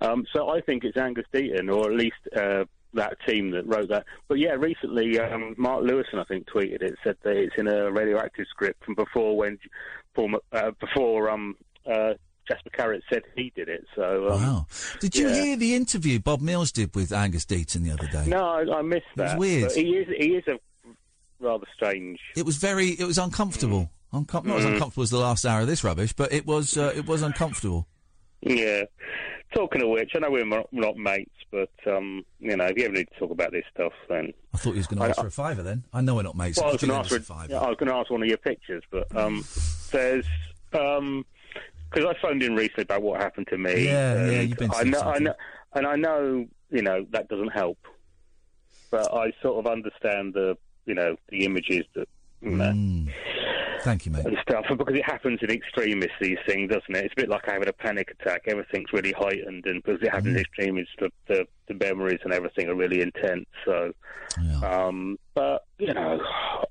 Um, so I think it's Angus Deayton, or at least uh, that team that wrote that. But yeah, recently um, Mark Lewisohn, I think, tweeted it, said that it's in a Radio Active script from before when uh, before um, uh, Jasper Carrott said he did it. So um, wow! Did you yeah. hear the interview Bob Mills did with Angus Deayton the other day? No, I, I missed It was that. weird. But he is he is a rather strange. It was very. It was uncomfortable. Uncom- Not as Mm. uncomfortable as the last hour of this rubbish, but it was. Uh, it was uncomfortable. Yeah. Talking of which, I know we're not, we're not mates, but um, you know, if you ever need to talk about this stuff, then I thought he was going to I- ask for a fiver. Then I know we're not mates. Well, I I was going to ask for a fiver. I was going to ask one of your pictures, but um, there's because I phoned in recently about what happened to me. Yeah, yeah, you've been I know, I know, and I know, you know, that doesn't help. but I sort of understand the you know the images that you Mm. Thank you, mate. and stuff because it happens in extremis. These things, doesn't it? It's a bit like having a panic attack. Everything's really heightened, and because it happens in extremis, the, the the memories and everything are really intense. So, um, but you know,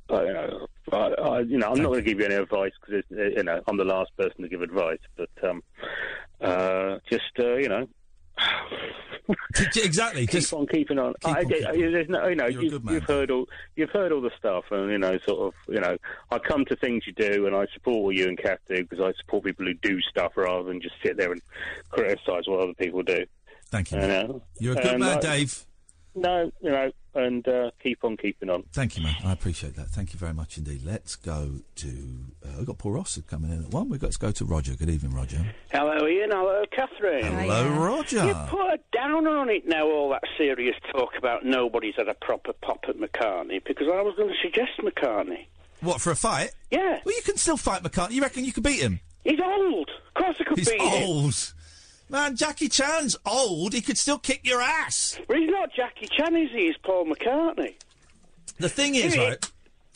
I, you know, I, I, you know, I'm not going to give you any advice because you know I'm the last person to give advice. But um, uh, just uh, you know, exactly. Keep just on keeping on. keep I, on I- keeping there's no, you know, You're a you've, man, you've heard all, you've heard all the stuff, and you know, sort of, you know, I come to things you do, and I support what you and Kath do because I support people who do stuff rather than just sit there and criticise what other people do. Thank you. you know? You're a good And, man, uh, Dave. No, you know, and uh, keep on keeping on. Thank you, man. I appreciate that. Thank you very much indeed. Let's go to. Uh, we've got Paul Ross coming in at one. We've got to go to Roger. Good evening, Roger. Hello, Iain. Hello, Catherine. Hello, Roger. You put a downer on it now, all that serious talk about nobody's had a proper pop at McCartney, because I was going to suggest McCartney. What for a fight? Yeah. Well, you can still fight McCartney. You reckon you could beat him? He's old. Of course I could He's beat him. Man, Jackie Chan's old. He could still kick your ass. But he's not Jackie Chan, is he? He's Paul McCartney. The thing is, right?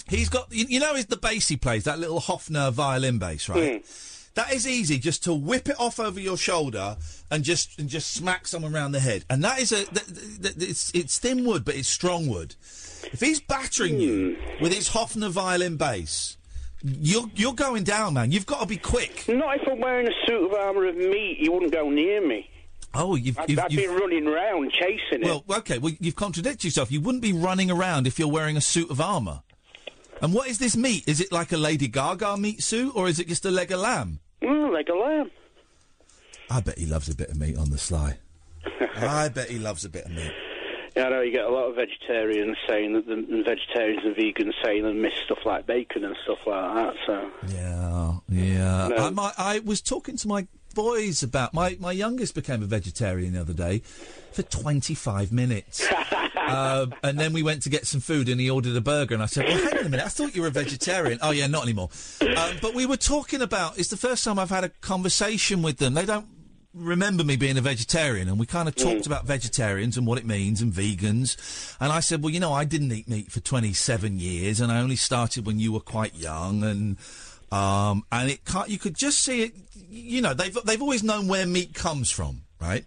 He's got. You, you know, is the bass he plays that little Hofner violin bass, right? Hmm. That is easy, just to whip it off over your shoulder and just and just smack someone around the head. And that is a. Th- th- th- it's it's thin wood, but it's strong wood. If he's battering you hmm. with his Hofner violin bass, you're you're going down, man. You've got to be quick. Not if I'm wearing a suit of armour of meat. You wouldn't go near me. Oh, you've. I'd, you've, I'd you've be running round chasing it. well, okay. Well, you've contradicted yourself. You wouldn't be running around if you're wearing a suit of armour. And what is this meat? Is it like a Lady Gaga meat suit, or is it just a leg of lamb? Mm, like a lamb. I bet he loves a bit of meat on the sly. I bet he loves a bit of meat. Yeah, I know you get a lot of vegetarians saying that the and vegetarians and vegans saying they miss stuff like bacon and stuff like that. So Yeah, yeah. No. I, my, I was talking to my boys about my my youngest became a vegetarian the other day for 25 minutes. um, and then we went to get some food and he ordered a burger and I said, well, hang on a minute, I thought you were a vegetarian. oh, yeah, not anymore. Um, but we were talking about, it's the first time I've had a conversation with them. They don't remember me being a vegetarian and we kind of talked about vegetarians and what it means and vegans. And I said, well, you know, I didn't eat meat for 27 years and I only started when you were quite young and um, and it can't, you could just see it. You know, they've they've always known where meat comes from, right?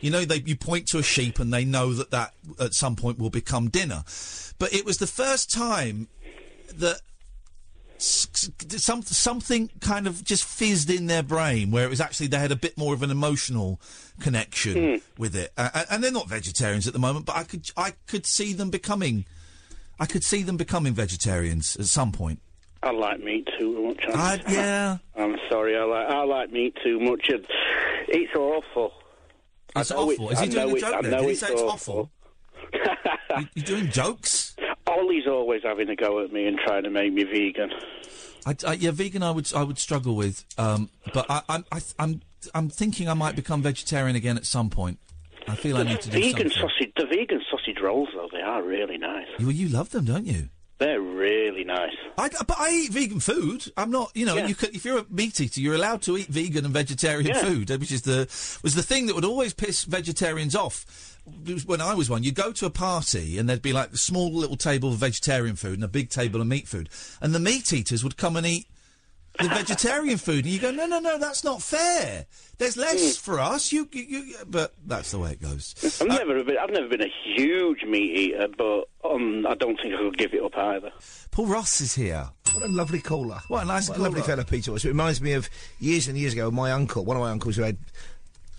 You know, they you point to a sheep and they know that that at some point will become dinner. But it was the first time that some something kind of just fizzed in their brain where it was actually they had a bit more of an emotional connection with it. Uh, and- and they're not vegetarians at the moment, but I could I could see them becoming I could see them becoming vegetarians at some point. I like meat too much. I'm, I- yeah. I'm sorry. I like I like meat too much. And it's awful. It's awful. it- Is he I doing a it- joke I there? Did he say it's awful? you, you're doing jokes? Ollie's always having a go at me and trying to make me vegan. I, I, yeah, vegan. I would I would struggle with, um, but I, I'm I, I'm I'm thinking I might become vegetarian again at some point. I feel I need to do vegan something. sausage, the vegan sausage rolls though, they are really nice. You, you love them, don't you? They're really nice. I, but I eat vegan food. I'm not, you know, Yeah. you could, if you're a meat eater, you're allowed to eat vegan and vegetarian Yeah. food, uh, which is the was the thing that would always piss vegetarians off. When I was one, you'd go to a party and there'd be like a small little table of vegetarian food and a big table of meat food, and the meat eaters would come and eat the vegetarian food, and you go, no, no, no, that's not fair. There's less for us. You, you, you, but that's the way it goes. I've never been, I've never been a huge meat eater, but um, I don't think I could give it up either. Paul Ross is here. What a lovely caller. What a nice lovely caller. fella Peter was. It reminds me of years and years ago, my uncle, one of my uncles who had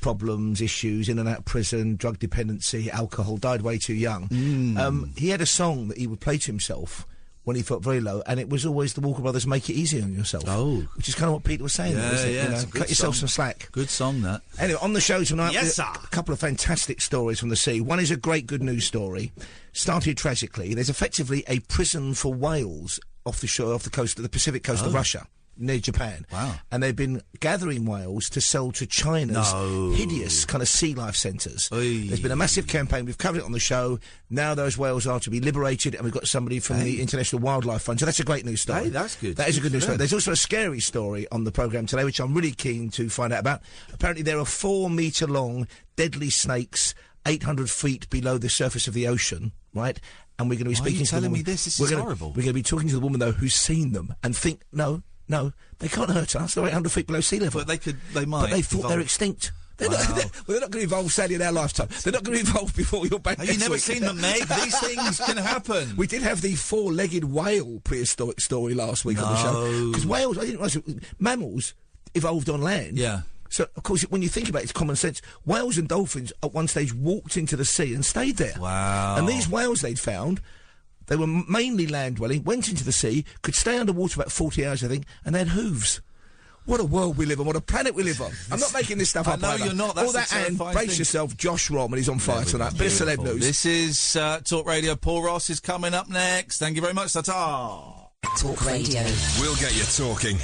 problems, issues, in and out of prison, drug dependency, alcohol, died way too young. Mm. Um, he had a song that he would play to himself when he felt very low, and it was always the Walker Brothers "Make It Easy on Yourself." Oh, which is kind of what Peter was saying. Yeah, isn't it? yeah, You know, it's a good cut yourself song. some slack. Good song that. Anyway, on the show tonight, Yes, a, sir. a couple of fantastic stories from the sea. One is a great good news story. Started tragically. There's effectively a prison for whales off the shore, off the coast of the Pacific coast of Oh. Russia. Near Japan. Wow. And they've been gathering whales to sell to China's No. hideous kind of sea life centres. There's been a massive campaign. We've covered it on the show. Now those whales are to be liberated, and we've got somebody from the International Wildlife Fund. So that's a great news story. Hey, that's good. That is a Good news story. There's also a scary story on the programme today, which I'm really keen to find out about. Apparently, there are four metre long deadly snakes 800 feet below the surface of the ocean, right? And we're going to be Why speaking to the telling me this? This we're is gonna- horrible. We're going to be talking to the woman though who's seen them and think, no, no, they can't hurt us. They're 800 feet below sea level. But they could. They might. But they thought they're extinct. They're Wow. not, well, they're not going to evolve, sadly, in our lifetime. They're not going to evolve before you're back Have you never week. seen them, Meg? These things can happen. We did have the four-legged whale prehistoric story last week on the show. Because whales, I didn't realise, it- mammals evolved on land. Yeah. So, of course, when you think about it, it's common sense. Whales and dolphins at one stage walked into the sea and stayed there. Wow. And these whales they'd found, they were mainly land dwelling, went into the sea, could stay underwater about 40 hours, I think, and they had hooves. What a world we live on, what a planet we live on. I'm not making this stuff I up. know either. you're not, All that and brace thing. yourself, Josh Roman is on fire tonight. Bit of celeb news. This is uh, Talk Radio. Paul Ross is coming up next. Thank you very much. Ta-ta. Talk Radio. We'll get you talking.